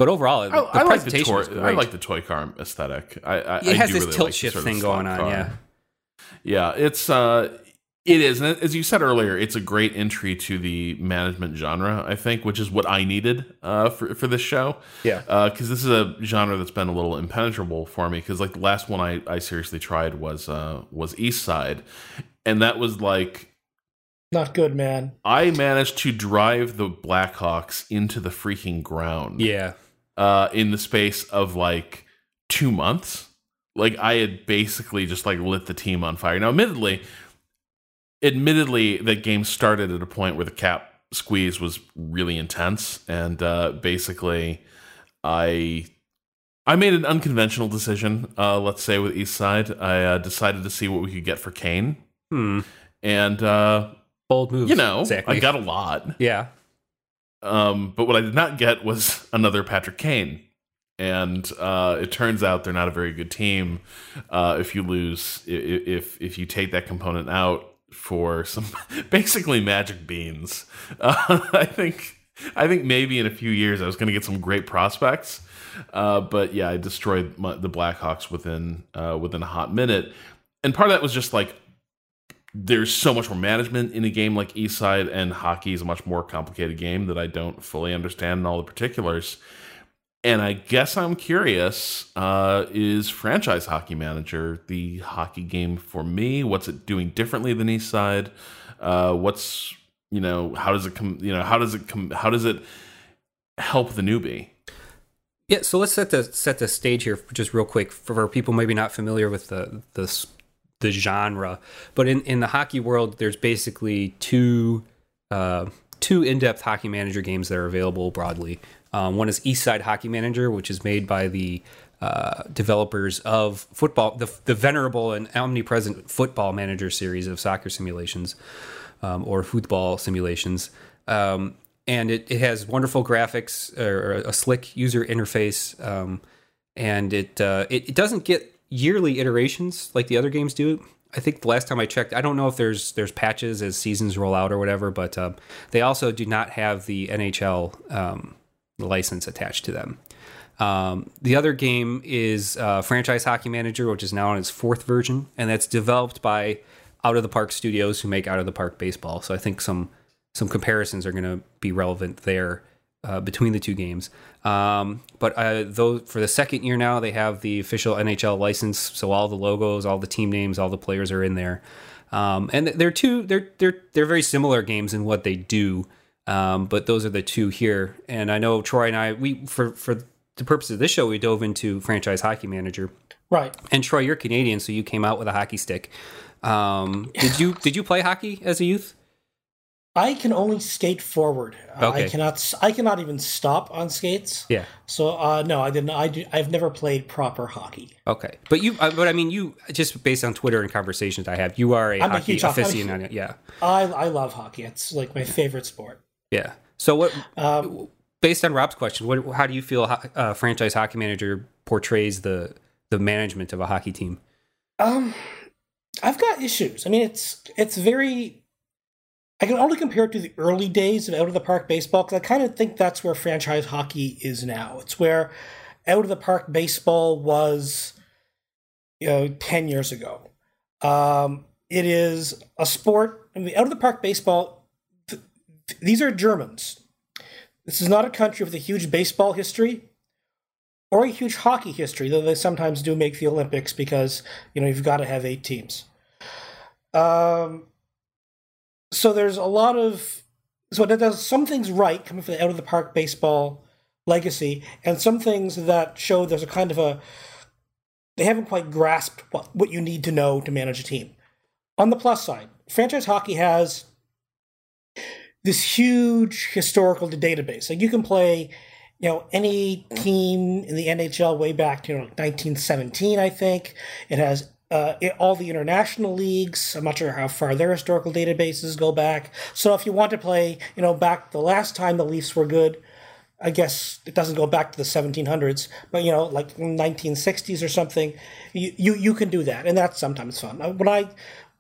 but overall, the, I, the I like the presentation toy. was great. I like the toy car aesthetic. I, I it I has do this really tilt like shift thing going on. car. Yeah. Yeah, it's uh it is, and as you said earlier, it's a great entry to the management genre. I think, which is what I needed uh, for for this show. Yeah. because this is a genre that's been a little impenetrable for me. Because like the last one I I seriously tried was uh was Eastside, and that was like Not good, man. I managed to drive the Blackhawks into the freaking ground. Yeah. Uh, in the space of like two months. Like I had basically just like lit the team on fire. Now, admittedly, admittedly, that game started at a point where the cap squeeze was really intense, and uh, basically, I I made an unconventional decision. Uh, let's say with Eastside, I uh, decided to see what we could get for Kane, Hmm. and uh, Bold move. you know, exactly. I got a lot. Yeah. Um, but what I did not get was another Patrick Kane. And uh, it turns out they're not a very good team. Uh, if you lose, if if you take that component out for some basically magic beans, uh, I think I think maybe in a few years I was going to get some great prospects. Uh, but yeah, I destroyed my, the Blackhawks within uh, within a hot minute, and part of that was just like there's so much more management in a game like Eastside, and hockey is a much more complicated game that I don't fully understand in all the particulars. And I guess I'm curious: uh, is franchise hockey manager the hockey game for me? What's it doing differently than Eastside? Uh, what's you know how does it come? You know how does it come? How does it help the newbie? Yeah, so let's set the set the stage here just real quick for people maybe not familiar with the the the genre. But in in the hockey world, there's basically two uh, two in depth hockey manager games that are available broadly. Um, one is Eastside Hockey Manager, which is made by the uh, developers of football, the, the venerable and omnipresent Football Manager series of soccer simulations um, or football simulations. Um, and it, it has wonderful graphics or a slick user interface. Um, and it, uh, it it doesn't get yearly iterations like the other games do. I think the last time I checked, I don't know if there's there's patches as seasons roll out or whatever, but um, they also do not have the NHL um, license attached to them. Um, the other game is uh, Franchise Hockey Manager, which is now on its fourth version, and that's developed by Out of the Park Studios, who make Out of the Park Baseball. So I think some some comparisons are going to be relevant there uh, between the two games. Um, but uh, though for the second year now, they have the official NHL license, so all the logos, all the team names, all the players are in there. Um, and they're two they're they're they're very similar games in what they do. Um, but those are the two here. And I know Troy and I we for for the purpose of this show we dove into franchise hockey manager. Right. And Troy, you're Canadian, so you came out with a hockey stick. Um, did you did you play hockey as a youth? I can only skate forward. Okay. I cannot. I cannot even stop on skates. Yeah. So uh, no, I didn't. I do, I've never played proper hockey. Okay, but you, uh, but I mean, you just based on Twitter and conversations I have, you are a I'm a hockey huge hockey- I'm a aficionado. Yeah, I I love hockey. It's like my favorite sport. yeah. So what? Um, Based on Rob's question, what? How do you feel ho- uh, franchise hockey manager portrays the the management of a hockey team? Um, I've got issues. I mean, it's it's very. I can only compare it to the early days of out of the park baseball because I kind of think that's where franchise hockey is now. It's where out of the park baseball was, you know, ten years ago. Um, it is a sport. I mean, out of the park baseball. Th- th- these are Germans. This is not a country with a huge baseball history or a huge hockey history, though they sometimes do make the Olympics because you know you've got to have eight teams. Um, so there's a lot of so it does some things right coming from the out of the park baseball legacy, and some things that show there's a kind of a they haven't quite grasped what, what you need to know to manage a team. On the plus side, franchise hockey has this huge historical database. Like you can play you know any team in the NHL way back to you know, 1917, I think. It has uh, it, all the international leagues. I'm not sure how far their historical databases go back. So if you want to play, you know, back the last time the Leafs were good, I guess it doesn't go back to the 1700s, but you know, like 1960s or something, you, you, you can do that, and that's sometimes fun. Uh, when I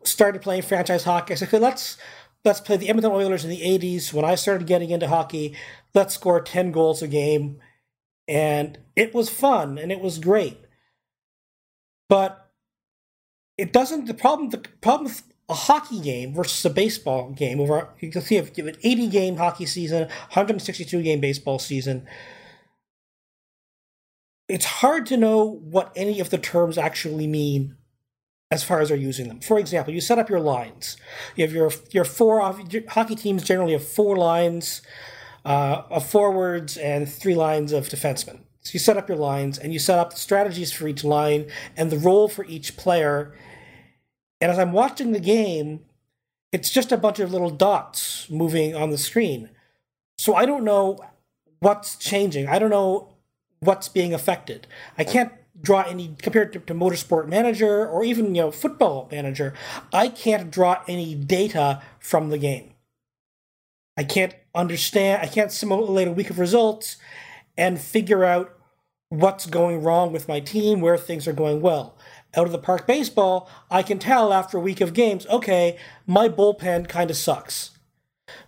started playing franchise hockey, I said, okay, let's let's play the Edmonton Oilers in the 80s. When I started getting into hockey, let's score 10 goals a game, and it was fun and it was great. But it doesn't. The problem, the problem with a hockey game versus a baseball game over you can see if you have an 80 game hockey season 162 game baseball season it's hard to know what any of the terms actually mean as far as they're using them for example you set up your lines you have your your four hockey teams generally have four lines uh, of forwards and three lines of defensemen so you set up your lines and you set up the strategies for each line and the role for each player and as I'm watching the game, it's just a bunch of little dots moving on the screen. So I don't know what's changing. I don't know what's being affected. I can't draw any compared to, to motorsport manager or even you know football manager. I can't draw any data from the game. I can't understand. I can't simulate a week of results and figure out what's going wrong with my team, where things are going well out of the park baseball, I can tell after a week of games, okay, my bullpen kind of sucks.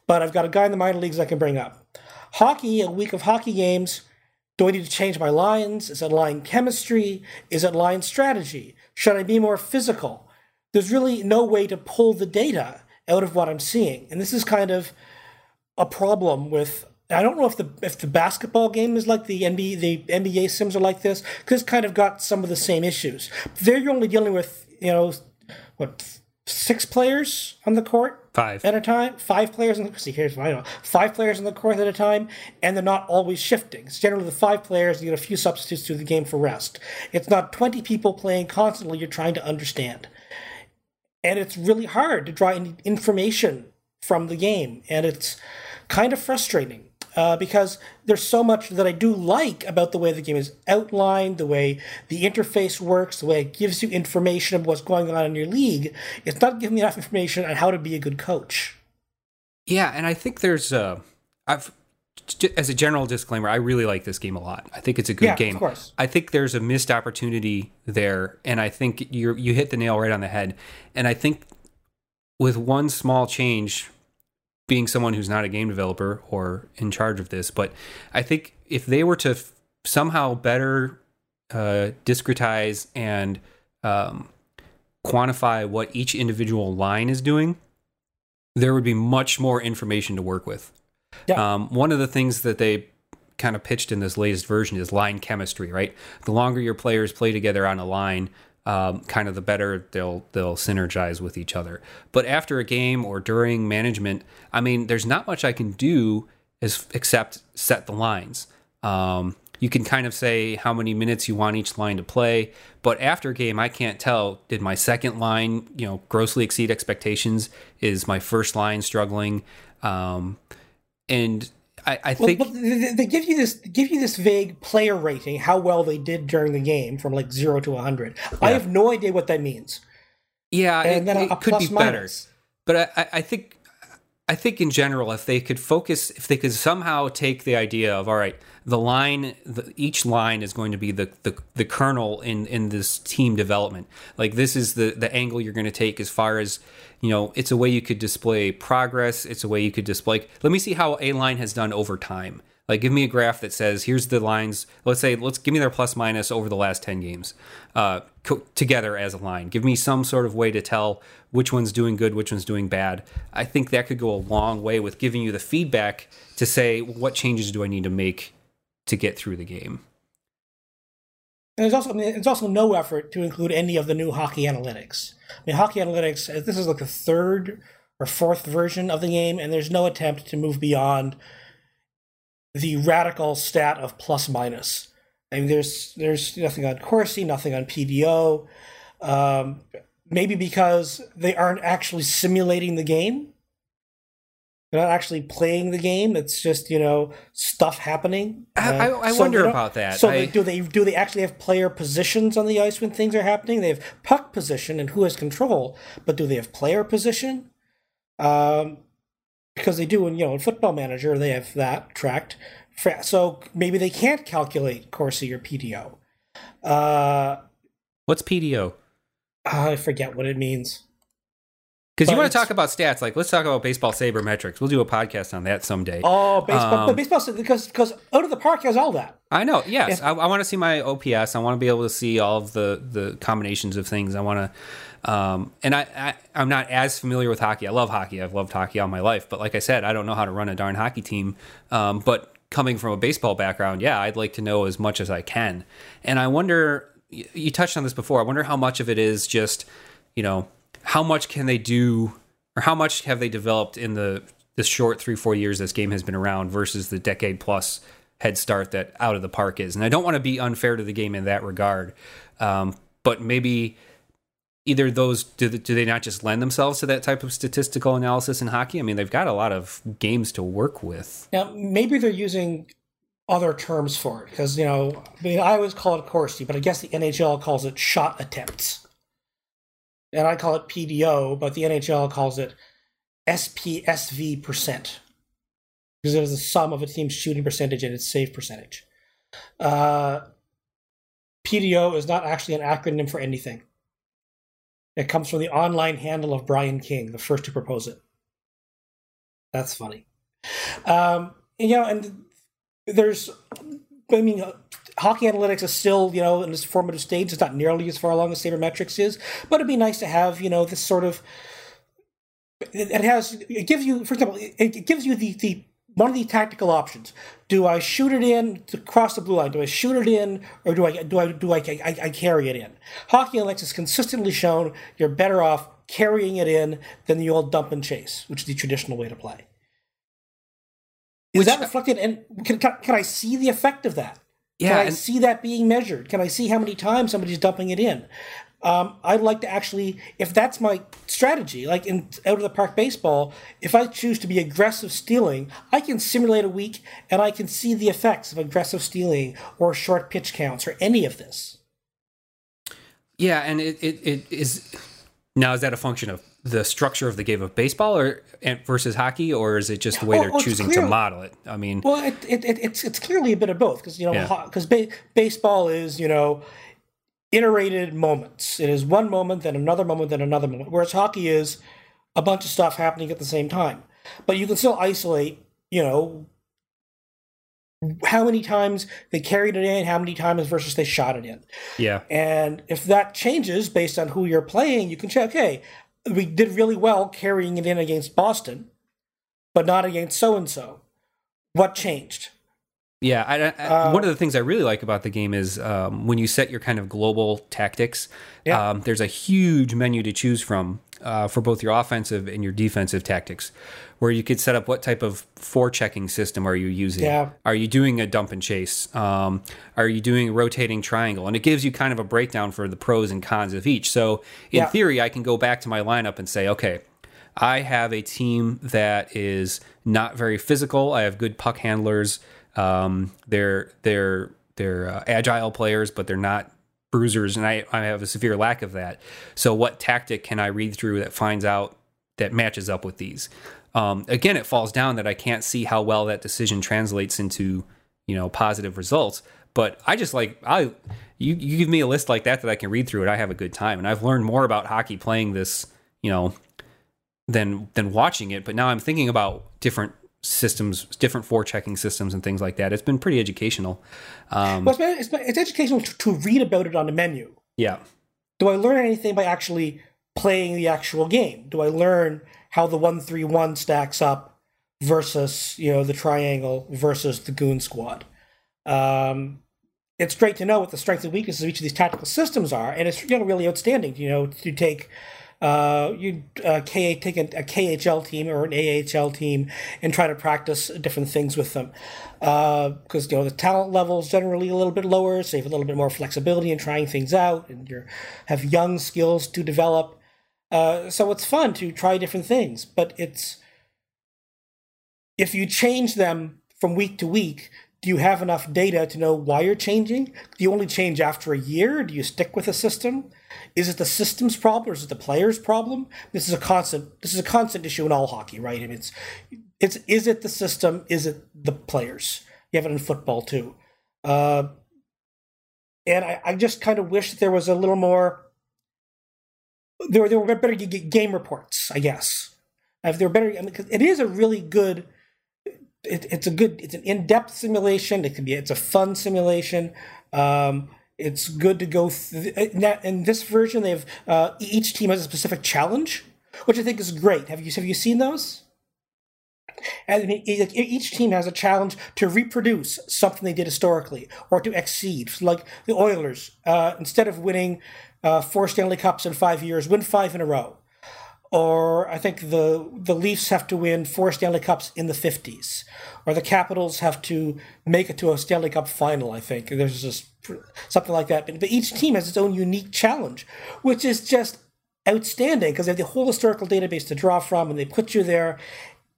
But I've got a guy in the minor leagues I can bring up. Hockey, a week of hockey games, do I need to change my lines? Is it line chemistry? Is it line strategy? Should I be more physical? There's really no way to pull the data out of what I'm seeing. And this is kind of a problem with I don't know if the if the basketball game is like the NBA the NBA sims are like this because it's kind of got some of the same issues. There you're only dealing with you know what six players on the court? Five. At a time? Five players in the see here's I know. Five players on the court at a time and they're not always shifting. It's generally the five players you get a few substitutes through the game for rest. It's not 20 people playing constantly you're trying to understand. And it's really hard to draw any information from the game and it's kind of frustrating uh, because there's so much that I do like about the way the game is outlined, the way the interface works, the way it gives you information of what's going on in your league. It's not giving me enough information on how to be a good coach. Yeah, and I think there's uh, I've as a general disclaimer, I really like this game a lot. I think it's a good yeah, game. Of course. I think there's a missed opportunity there, and I think you you hit the nail right on the head. And I think with one small change being someone who's not a game developer or in charge of this, but I think if they were to f- somehow better uh, discretize and um, quantify what each individual line is doing, there would be much more information to work with. Yeah. Um, one of the things that they kind of pitched in this latest version is line chemistry, right? The longer your players play together on a line, um, kind of the better they'll they'll synergize with each other. But after a game or during management, I mean, there's not much I can do as except set the lines. Um, you can kind of say how many minutes you want each line to play, but after a game, I can't tell. Did my second line, you know, grossly exceed expectations? Is my first line struggling? Um, and I, I think well, they give you this give you this vague player rating, how well they did during the game, from like zero to hundred. Yeah. I have no idea what that means. Yeah, and it, then it could be better. But I, I think I think in general, if they could focus, if they could somehow take the idea of all right, the line, the, each line is going to be the, the the kernel in in this team development. Like this is the the angle you're going to take as far as you know. It's a way you could display progress. It's a way you could display. Let me see how a line has done over time. Like, give me a graph that says here's the lines. Let's say, let's give me their plus minus over the last 10 games uh, co- together as a line. Give me some sort of way to tell which one's doing good, which one's doing bad. I think that could go a long way with giving you the feedback to say, what changes do I need to make to get through the game? And there's also I mean, there's also no effort to include any of the new hockey analytics. I mean, hockey analytics. This is like the third or fourth version of the game, and there's no attempt to move beyond the radical stat of plus minus. I mean, there's there's nothing on Corsi, nothing on PDO. Um, maybe because they aren't actually simulating the game. They're not actually playing the game. It's just you know stuff happening. Uh, I, I so wonder about that. So I... they, do they do they actually have player positions on the ice when things are happening? They have puck position and who has control, but do they have player position? Um, because they do in you know in Football Manager they have that tracked. So maybe they can't calculate Corsi or PDO. Uh, What's PDO? I forget what it means. Because you want to talk about stats, like let's talk about baseball sabermetrics. We'll do a podcast on that someday. Oh, baseball, um, baseball because because out of the park has all that. I know. Yes, I, I want to see my OPS. I want to be able to see all of the the combinations of things. I want to, um, and I, I am not as familiar with hockey. I love hockey. I've loved hockey all my life. But like I said, I don't know how to run a darn hockey team. Um, but coming from a baseball background, yeah, I'd like to know as much as I can. And I wonder, you touched on this before. I wonder how much of it is just, you know how much can they do or how much have they developed in the the short three four years this game has been around versus the decade plus head start that out of the park is and i don't want to be unfair to the game in that regard um, but maybe either those do, do they not just lend themselves to that type of statistical analysis in hockey i mean they've got a lot of games to work with now maybe they're using other terms for it because you know i mean i always call it Corsi but i guess the nhl calls it shot attempts and I call it PDO, but the NHL calls it SPSV percent because it is the sum of a team's shooting percentage and its save percentage. Uh, PDO is not actually an acronym for anything. It comes from the online handle of Brian King, the first to propose it. That's funny. Um, you know, and there's, I mean, hockey analytics is still, you know, in this formative stage. It's not nearly as far along as sabermetrics is, but it'd be nice to have, you know, this sort of. It has. It gives you, for example, it gives you the the one of the tactical options. Do I shoot it in to cross the blue line? Do I shoot it in, or do I do I do I, I, I carry it in? Hockey analytics has consistently shown you're better off carrying it in than the old dump and chase, which is the traditional way to play. Is which, that reflected? And can, can, can I see the effect of that? Yeah, Can I and- see that being measured? Can I see how many times somebody's dumping it in? Um, I'd like to actually, if that's my strategy, like in out of the park baseball, if I choose to be aggressive stealing, I can simulate a week and I can see the effects of aggressive stealing or short pitch counts or any of this. Yeah, and it, it, it is now is that a function of the structure of the game of baseball or versus hockey, or is it just the way they're choosing clear, to model it? I mean, well, it, it, it, it's it's clearly a bit of both because you know because yeah. ba- baseball is you know iterated moments. It is one moment, then another moment, then another moment. Whereas hockey is a bunch of stuff happening at the same time, but you can still isolate. You know how many times they carried it in, how many times versus they shot it in. Yeah. And if that changes based on who you're playing, you can check, okay, we did really well carrying it in against Boston, but not against so and so. What changed? Yeah, I, I, uh, one of the things I really like about the game is um, when you set your kind of global tactics. Yeah. Um, there's a huge menu to choose from uh, for both your offensive and your defensive tactics, where you could set up what type of forechecking system are you using? Yeah. Are you doing a dump and chase? Um, are you doing a rotating triangle? And it gives you kind of a breakdown for the pros and cons of each. So in yeah. theory, I can go back to my lineup and say, okay, I have a team that is not very physical. I have good puck handlers. Um, they're they're they're uh, agile players, but they're not bruisers, and I, I have a severe lack of that. So, what tactic can I read through that finds out that matches up with these? Um, again, it falls down that I can't see how well that decision translates into you know positive results. But I just like I you you give me a list like that that I can read through it. I have a good time, and I've learned more about hockey playing this you know than than watching it. But now I'm thinking about different systems, different forechecking systems, and things like that. It's been pretty educational. Um, well, it's, been, it's, it's educational to, to, read about it on the menu. Yeah. Do I learn anything by actually playing the actual game? Do I learn how the one three one stacks up versus you know the triangle versus the goon squad? Um, it's great to know what the strengths and weaknesses of each of these tactical systems are, and it's you know really outstanding. You know to take uh, you uh, K- take a, a, KHL team or an AHL team and try to practice different things with them. Because uh, you know the talent level is generally a little bit lower, so you have a little bit more flexibility in trying things out, and you have young skills to develop. Uh, so it's fun to try different things, but it's if you change them from week to week, do you have enough data to know why you're changing? Do you only change after a year? Do you stick with a system? Is it the system's problem or is it the player's problem? This is a constant. This is a constant issue in all hockey, right? And it's it's is it the system? Is it the players? You have it in football too. Uh, and I, I just kind of wish that there was a little more. There, there were better game reports, I guess. If there were better, I mean, it is a really good. It, it's a good. It's an in-depth simulation. It can be. It's a fun simulation. Um, it's good to go. Th- in this version, they have uh, each team has a specific challenge, which I think is great. Have you have you seen those? And each team has a challenge to reproduce something they did historically or to exceed. Like the Oilers, uh, instead of winning uh, four Stanley Cups in five years, win five in a row. Or I think the the Leafs have to win four Stanley Cups in the fifties, or the Capitals have to make it to a Stanley Cup final. I think there's just something like that. But, but each team has its own unique challenge, which is just outstanding because they have the whole historical database to draw from, and they put you there,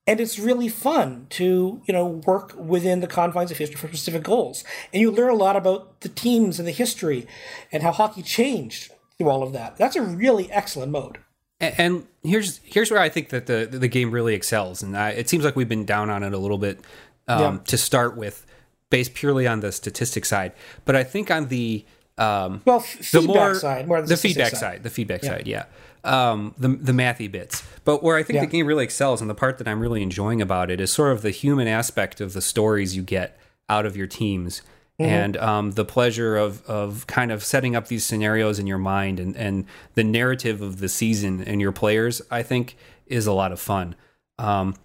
and it's really fun to you know work within the confines of history for specific goals and you learn a lot about the teams and the history and how hockey changed through all of that that's a really excellent mode and, here's here's where i think that the the game really excels and I, it seems like we've been down on it a little bit um, yeah. to start with based purely on the statistic side but i think on the um, well, f- the more side, more the, the feedback side. side. the feedback yeah. side, yeah um, the the mathy bits. But where I think yeah. the game really excels, and the part that I'm really enjoying about it, is sort of the human aspect of the stories you get out of your teams. Mm-hmm. And um, the pleasure of, of kind of setting up these scenarios in your mind and, and the narrative of the season and your players, I think, is a lot of fun. Um,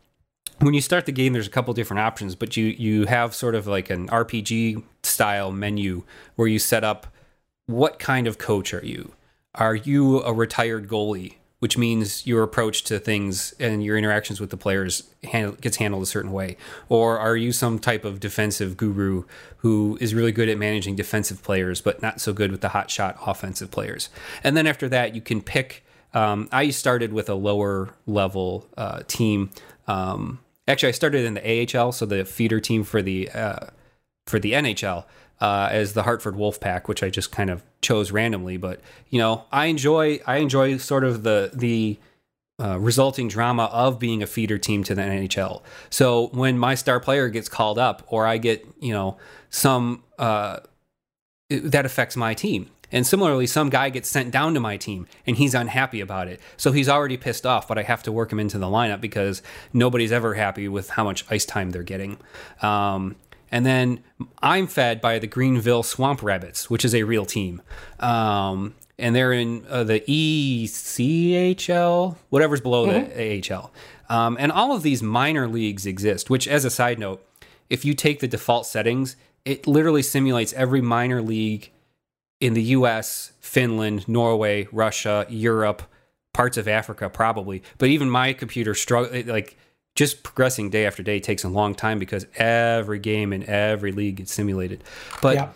when you start the game, there's a couple different options, but you you have sort of like an RPG style menu where you set up what kind of coach are you? are you a retired goalie? Which means your approach to things and your interactions with the players gets handled a certain way, or are you some type of defensive guru who is really good at managing defensive players but not so good with the hot shot offensive players? And then after that, you can pick. Um, I started with a lower level uh, team. Um, actually, I started in the AHL, so the feeder team for the uh, for the NHL uh, as the Hartford Wolfpack, which I just kind of chose randomly. But you know, I enjoy I enjoy sort of the the uh, resulting drama of being a feeder team to the NHL. So when my star player gets called up, or I get you know some uh, that affects my team. And similarly, some guy gets sent down to my team and he's unhappy about it. So he's already pissed off, but I have to work him into the lineup because nobody's ever happy with how much ice time they're getting. Um, and then I'm fed by the Greenville Swamp Rabbits, which is a real team. Um, and they're in uh, the ECHL, whatever's below mm-hmm. the AHL. Um, and all of these minor leagues exist, which, as a side note, if you take the default settings, it literally simulates every minor league in the US, Finland, Norway, Russia, Europe, parts of Africa, probably. But even my computer struggle like just progressing day after day takes a long time because every game in every league gets simulated. But yeah.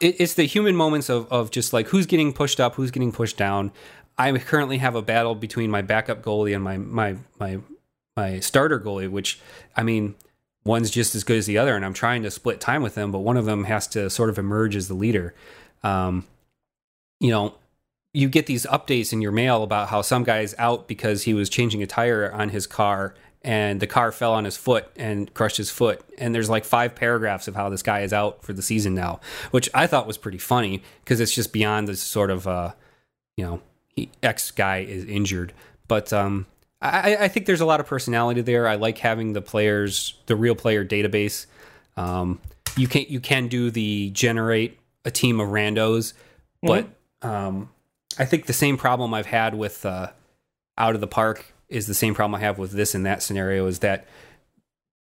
it, it's the human moments of, of just like who's getting pushed up, who's getting pushed down. I currently have a battle between my backup goalie and my my my my starter goalie, which I mean, one's just as good as the other, and I'm trying to split time with them, but one of them has to sort of emerge as the leader. Um, you know, you get these updates in your mail about how some guy's out because he was changing a tire on his car and the car fell on his foot and crushed his foot. And there's like five paragraphs of how this guy is out for the season now, which I thought was pretty funny because it's just beyond this sort of, uh, you know, he, X guy is injured. But um, I, I, think there's a lot of personality there. I like having the players, the real player database. Um, you can you can do the generate a team of randos, mm-hmm. but um, I think the same problem I've had with uh, out of the park is the same problem I have with this and that scenario is that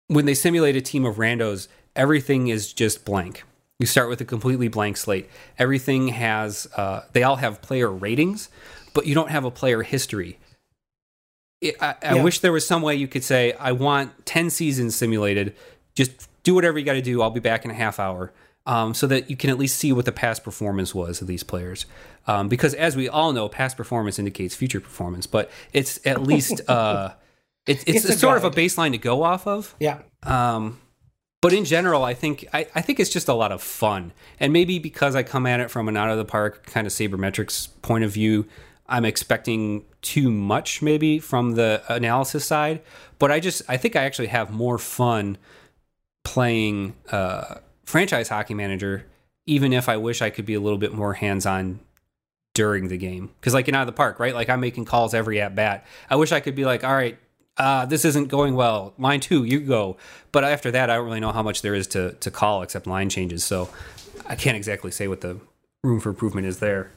when they simulate a team of randos, everything is just blank. You start with a completely blank slate. Everything has, uh, they all have player ratings, but you don't have a player history. It, I, I yeah. wish there was some way you could say, I want 10 seasons simulated. Just do whatever you got to do. I'll be back in a half hour um, so that you can at least see what the past performance was of these players. Um, because as we all know, past performance indicates future performance, but it's at least uh, it, it's, it's sort guide. of a baseline to go off of. Yeah. Um, but in general, I think I, I, think it's just a lot of fun, and maybe because I come at it from an out of the park kind of sabermetrics point of view, I'm expecting too much maybe from the analysis side. But I just I think I actually have more fun playing uh, franchise hockey manager, even if I wish I could be a little bit more hands on during the game. Because like in out of the park, right? Like I'm making calls every at bat. I wish I could be like, all right, uh, this isn't going well. Line two, you go. But after that, I don't really know how much there is to to call except line changes. So I can't exactly say what the room for improvement is there.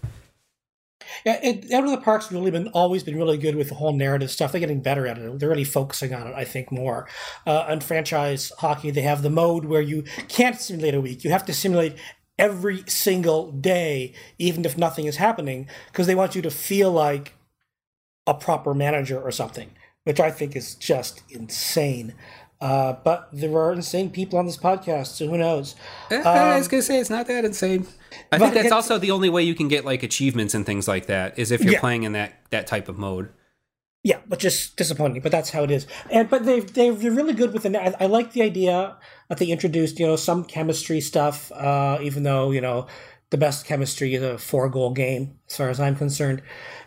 Yeah, it, out of the park's really been always been really good with the whole narrative stuff. They're getting better at it. They're really focusing on it, I think, more. Uh, on franchise hockey, they have the mode where you can't simulate a week. You have to simulate every single day, even if nothing is happening, because they want you to feel like a proper manager or something, which I think is just insane. Uh, but there are insane people on this podcast, so who knows? Um, I was gonna say it's not that insane. I think that's also the only way you can get like achievements and things like that is if you're yeah. playing in that that type of mode. Yeah, which is disappointing, but that's how it is. And but they've they're really good with the. I, I like the idea that they introduced, you know, some chemistry stuff. Uh, even though you know the best chemistry is a four goal game, as far as I'm concerned.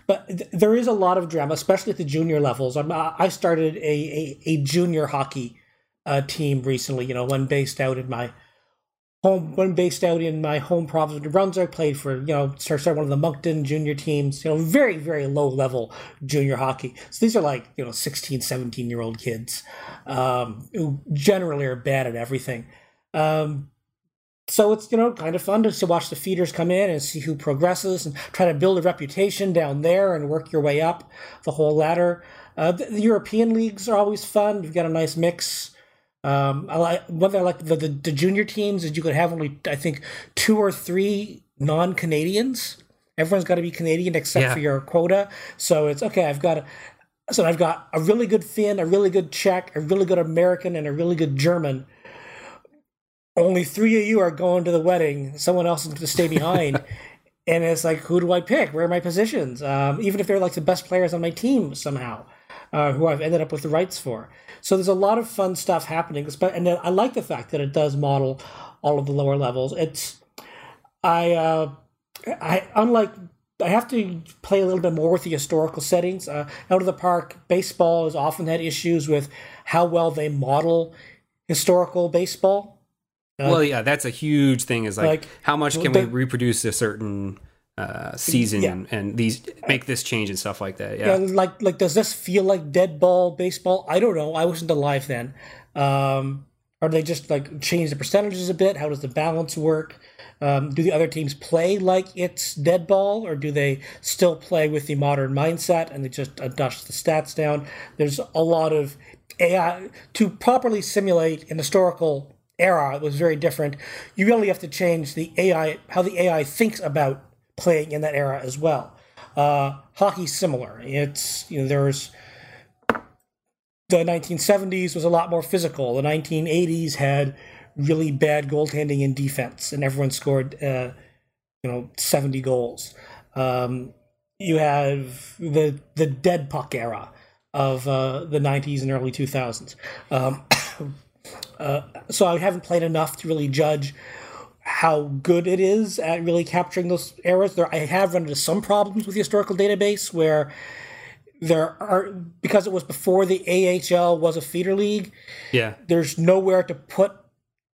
But th- there is a lot of drama, especially at the junior levels. I'm, I started a, a, a junior hockey uh, team recently. You know, one based out in my home, one based out in my home province of New Brunswick. Played for you know, started one of the Moncton junior teams. You know, very very low level junior hockey. So these are like you know 16, 17 year old kids um, who generally are bad at everything. Um, so it's you know kind of fun to, watch the feeders come in and see who progresses and try to build a reputation down there and work your way up the whole ladder. Uh, the, the European leagues are always fun. You've got a nice mix um, I like whether I like the, the, the junior teams is you could have only I think two or three non Canadians. Everyone's got to be Canadian except yeah. for your quota. So it's okay. I've got a, so I've got a really good Finn, a really good Czech, a really good American, and a really good German. Only three of you are going to the wedding. Someone else is going to stay behind. and it's like, who do I pick? Where are my positions? Um, even if they're like the best players on my team somehow, uh, who I've ended up with the rights for. So there's a lot of fun stuff happening. And I like the fact that it does model all of the lower levels. It's I uh, I unlike I have to play a little bit more with the historical settings. Uh, out of the park, baseball has often had issues with how well they model historical baseball. Uh, well, yeah, that's a huge thing. Is like, like how much can we reproduce a certain uh, season yeah. and, and, these make this change and stuff like that. Yeah. yeah. like like does this feel like dead ball baseball? I don't know. I wasn't alive then. Um, or they just like change the percentages a bit? How does the balance work? Um, do the other teams play like it's dead ball, or do they still play with the modern mindset and they just adjust the stats down? There's a lot of AI to properly simulate an historical era. It was very different. You really have to change the AI, how the AI thinks about playing in that era as well. Uh, hockey's similar. It's you know there's the 1970s was a lot more physical. The 1980s had really bad goaltending and defense, and everyone scored uh, you know 70 goals. Um, you have the the dead puck era of uh, the 90s and early 2000s. Um, uh, so I haven't played enough to really judge how good it is at really capturing those errors. There, I have run into some problems with the historical database where there are because it was before the AHL was a feeder league. Yeah, there's nowhere to put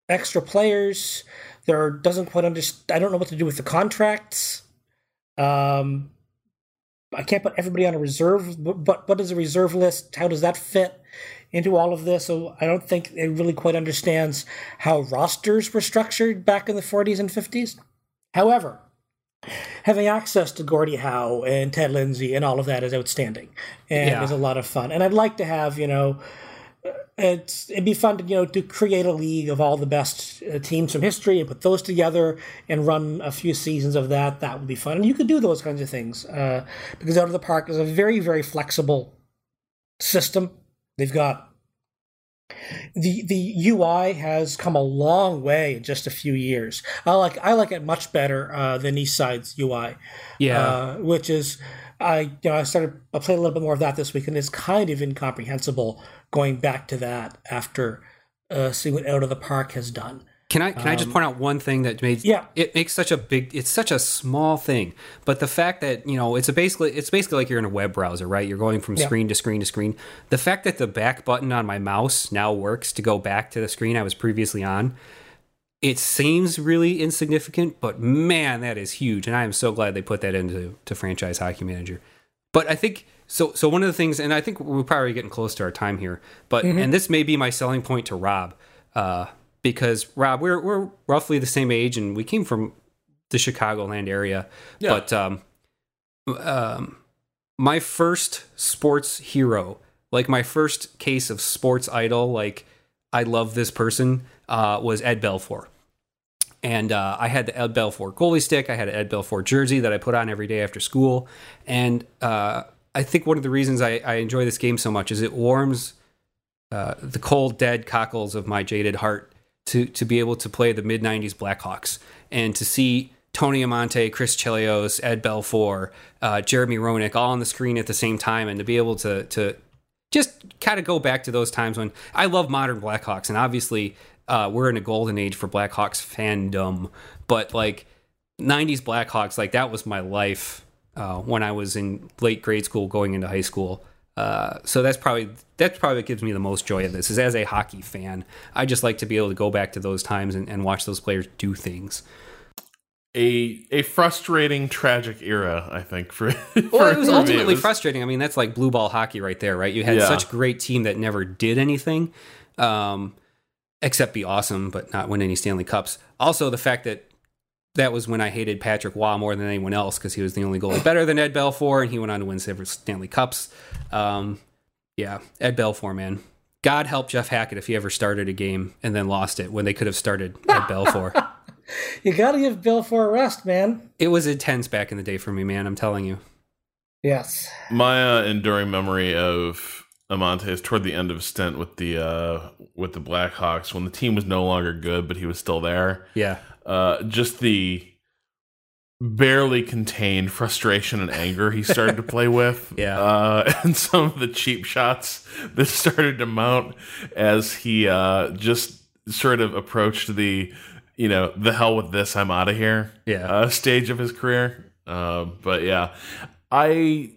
extra players. There doesn't quite understand. I don't know what to do with the contracts. Um, I can't put everybody on a reserve. But, but what is a reserve list? How does that fit? Into all of this. So I don't think it really quite understands how rosters were structured back in the 40s and 50s. However, having access to Gordie Howe and Ted Lindsay and all of that is outstanding and yeah. is a lot of fun. And I'd like to have, you know, it's it'd be fun to you know to create a league of all the best uh, teams from history and put those together and run a few seasons of that. That would be fun, and you could do those kinds of things uh, because out of the park is a very very flexible system They've got the the UI has come a long way in just a few years. I like I like it much better uh, than Eastside's UI. Yeah, uh, which is I you know I started I played a little bit more of that this week and it's kind of incomprehensible going back to that after uh, seeing what Out of the Park has done. Can I can I just point out one thing that made Yeah. it makes such a big it's such a small thing, but the fact that you know it's a basically it's basically like you're in a web browser, right? You're going from Yeah. screen to screen to screen. The fact that the back button on my mouse now works to go back to the screen I was previously on, it seems really insignificant, but man, that is huge, and I am so glad they put that into to franchise hockey manager. But I think so. So one of the things, and I think we're probably getting close to our time here. But and this may be my selling point to Rob, uh, because Rob, we're we're roughly the same age, and we came from the Chicagoland area. Yeah. But um, um, my first sports hero, like my first case of sports idol, like I love this person, uh, was Ed Belfour. And uh, I had the Ed Belfour goalie stick. I had an Ed Belfour jersey that I put on every day after school. And uh, I think one of the reasons I, I enjoy this game so much is it warms uh, the cold, dead cockles of my jaded heart to to be able to play the mid '90s Blackhawks and to see Tony Amonte, Chris Chelios, Ed Belfour, uh, Jeremy Roenick all on the screen at the same time, and to be able to to just kind of go back to those times when I love modern Blackhawks, and obviously uh, we're in a golden age for Blackhawks fandom, but like '90s Blackhawks, like that was my life uh, when I was in late grade school, going into high school. Uh, so that's probably that's probably what gives me the most joy of this. Is as a hockey fan, I just like to be able to go back to those times and, and watch those players do things. A a frustrating, tragic era, I think. For, Well, it was ultimately It was- frustrating. I mean, that's like blue ball hockey right there, right? You had Yeah. such great team that never did anything, um, except be awesome, but not win any Stanley Cups. Also, the fact that that was when I hated Patrick Roy more than anyone else because he was the only goalie better than Ed Belfour, and he went on to win several Stanley Cups. Um, yeah, Ed Belfour, man. God help Jeff Hackett if he ever started a game and then lost it when they could have started Ed Belfour. You got to give Belfour a rest, man. It was intense back in the day for me, man. I'm telling you. Yes. My uh, enduring memory of Amonte is toward the end of his stint with the uh, with the Blackhawks when the team was no longer good, but he was still there. Yeah. Uh, just the barely contained frustration and anger he started to play with. Yeah. Uh, and some of the cheap shots that started to mount as he uh, just sort of approached the, you know, the hell with this, I'm out of here Yeah. uh, stage of his career. Uh, but yeah, I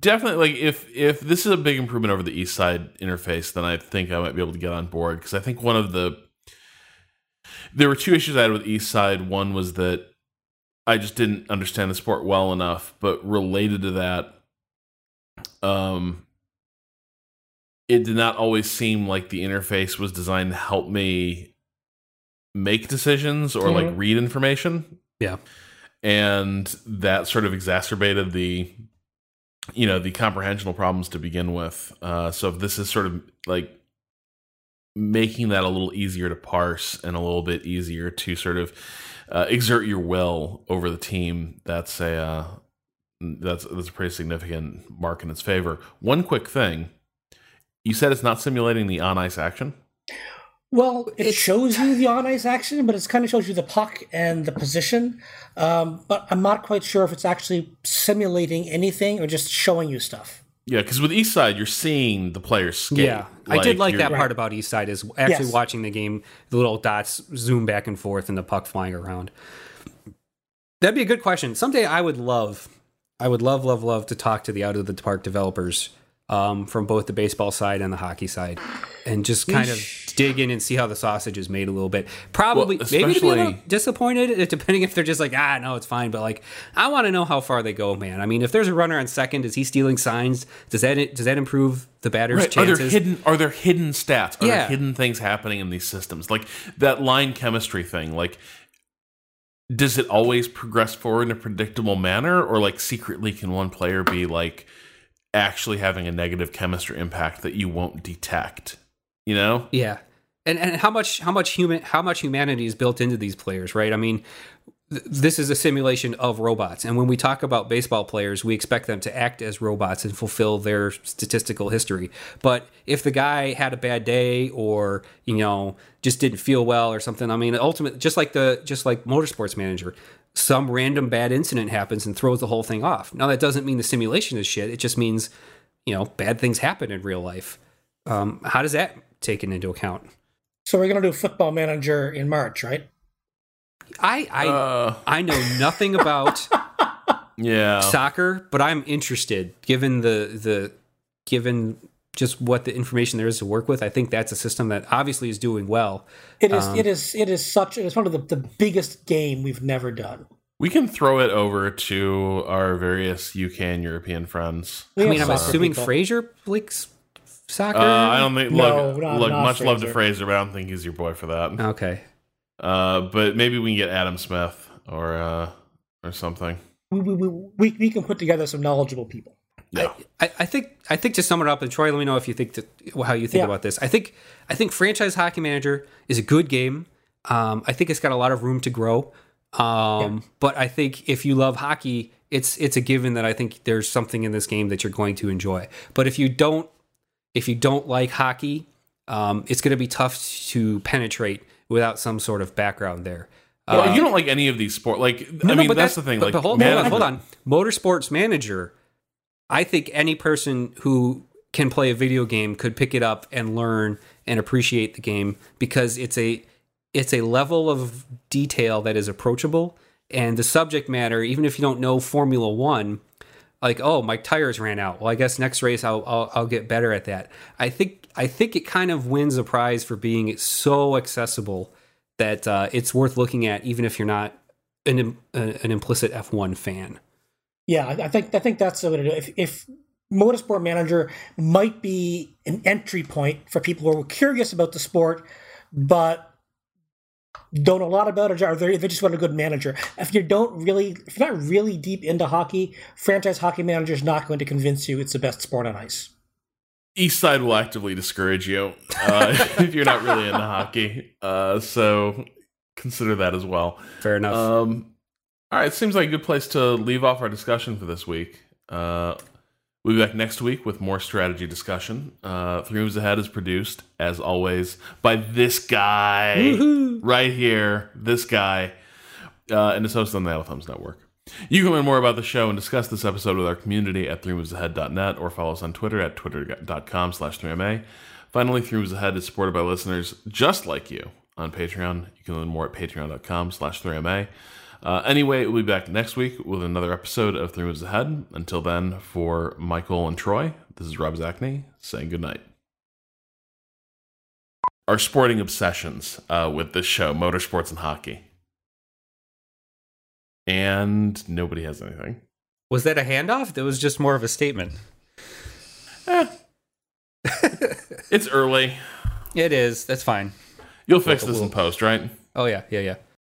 definitely like if if this is a big improvement over the Eastside interface, then I think I might be able to get on board because I think one of the there were two issues I had with Eastside. One was that I just didn't understand the sport well enough, but related to that, um, it did not always seem like the interface was designed to help me make decisions or like Mhm. read information. Yeah. And that sort of exacerbated the you know, the comprehensional problems to begin with. Uh so if this is sort of like making that a little easier to parse and a little bit easier to sort of uh, exert your will over the team, that's a uh, that's that's a pretty significant mark in its favor. One quick thing, you said it's not simulating the on ice action. Well, it It's- shows you the on ice action, but it kind of shows you the puck and the position. Um, but I'm not quite sure if it's actually simulating anything or just showing you stuff. Yeah, because with East Side, you're seeing the players skate. Yeah, I did like you're- that part about Eastside is actually Yes. watching the game. The little dots zoom back and forth, and the puck flying around. That'd be a good question. Someday I would love, I would love, love, love to talk to the out of the park developers um, from both the baseball side and the hockey side, and just kind of dig in and see how the sausage is made a little bit. Probably, Well, maybe to be a little disappointed, depending if they're just like, ah, no, it's fine. But like, I want to know how far they go, man. I mean, if there's a runner on second, is he stealing signs? Does that does that improve the batter's Right. Are there hidden? Are there hidden stats? Are Yeah. there hidden things happening in these systems? Like that line chemistry thing. Like, does it always progress forward in a predictable manner, or like secretly can one player be like actually having a negative chemistry impact that you won't detect? You know? Yeah, and and how much how much human how much humanity is built into these players, right? I mean, th- this is a simulation of robots, and when we talk about baseball players, we expect them to act as robots and fulfill their statistical history. But if the guy had a bad day, or you know, just didn't feel well, or something, I mean, ultimately, just like the just like motorsports manager. Some random bad incident happens and throws the whole thing off. Now that doesn't mean the simulation is shit. It just means, you know, bad things happen in real life. Um, how does that taken into account? So we're gonna do Football Manager in March, right? I I Uh, I know nothing about yeah. soccer, but I'm interested given the the given just what the information there is to work with. I think that's a system that obviously is doing well. It is. Um, it is. It is such. It's one of the, the biggest game we've never done. We can throw it over to our various UK and European friends. We I mean, I'm assuming people. Fraser likes soccer. Uh, I don't think. No, look, not- look not much love to Fraser. Fraser, but I don't think he's your boy for that. Okay. Uh, but maybe we can get Adam Smith or uh, or something. We, we, we, we, we can put together some knowledgeable people. Yeah. I, I think I think to sum it up, and Troy, let me know if you think that, how you think Yeah. about this. I think I think franchise hockey manager is a good game. Um, I think it's got a lot of room to grow. Um, But I think if you love hockey, it's it's a given that I think there's something in this game that you're going to enjoy. But if you don't if you don't like hockey, um, it's going to be tough to penetrate without some sort of background there. Well, Uh, you don't like any of these sport, like no, I no, mean, but that's, the thing. But, like, but hold, hold on, hold on. Motorsports Manager. I think any person who can play a video game could pick it up and learn and appreciate the game because it's a it's a level of detail that is approachable and the subject matter. Even if you don't know Formula One, like oh my tires ran out. Well, I guess next race I'll I'll, I'll get better at that. I think I think it kind of wins a prize for being so accessible that uh, it's worth looking at, even if you're not an uh, an implicit F1 fan. Yeah, I, think I think that's the way to. If, if Motorsport Manager might be an entry point for people who are curious about the sport, but don't know a lot about it, or they they just want a good manager. If you don't really, if you're not really deep into hockey, franchise hockey manager is not going to convince you it's the best sport on ice. Eastside will actively discourage you uh, if you're not really into hockey. Uh, so consider that as well. Fair enough. Um, all right, seems like a good place to leave off our discussion for this week. Uh, we'll be back next week with more strategy discussion. Uh, Three Moves Ahead is produced, as always, by this guy Woohoo! right here, this guy, uh, and is hosted on the Idle Thumbs Network. You can learn more about the show and discuss this episode with our community at threemovesahead.net or follow us on Twitter at twitter.com slash 3MA. Finally, Three Moves Ahead is supported by listeners just like you on Patreon. You can learn more at patreon.com slash 3MA. Uh, anyway, we'll be back next week with another episode of Three Moves Ahead. Until then, for Michael and Troy, this is Rob Zacny saying goodnight. Our sporting obsessions uh, with this show, motorsports and hockey. And nobody has anything. Was that a handoff? That was just more of a statement. Eh. it's early. It is. That's fine. You'll fix this in post, right? Oh yeah, yeah, yeah.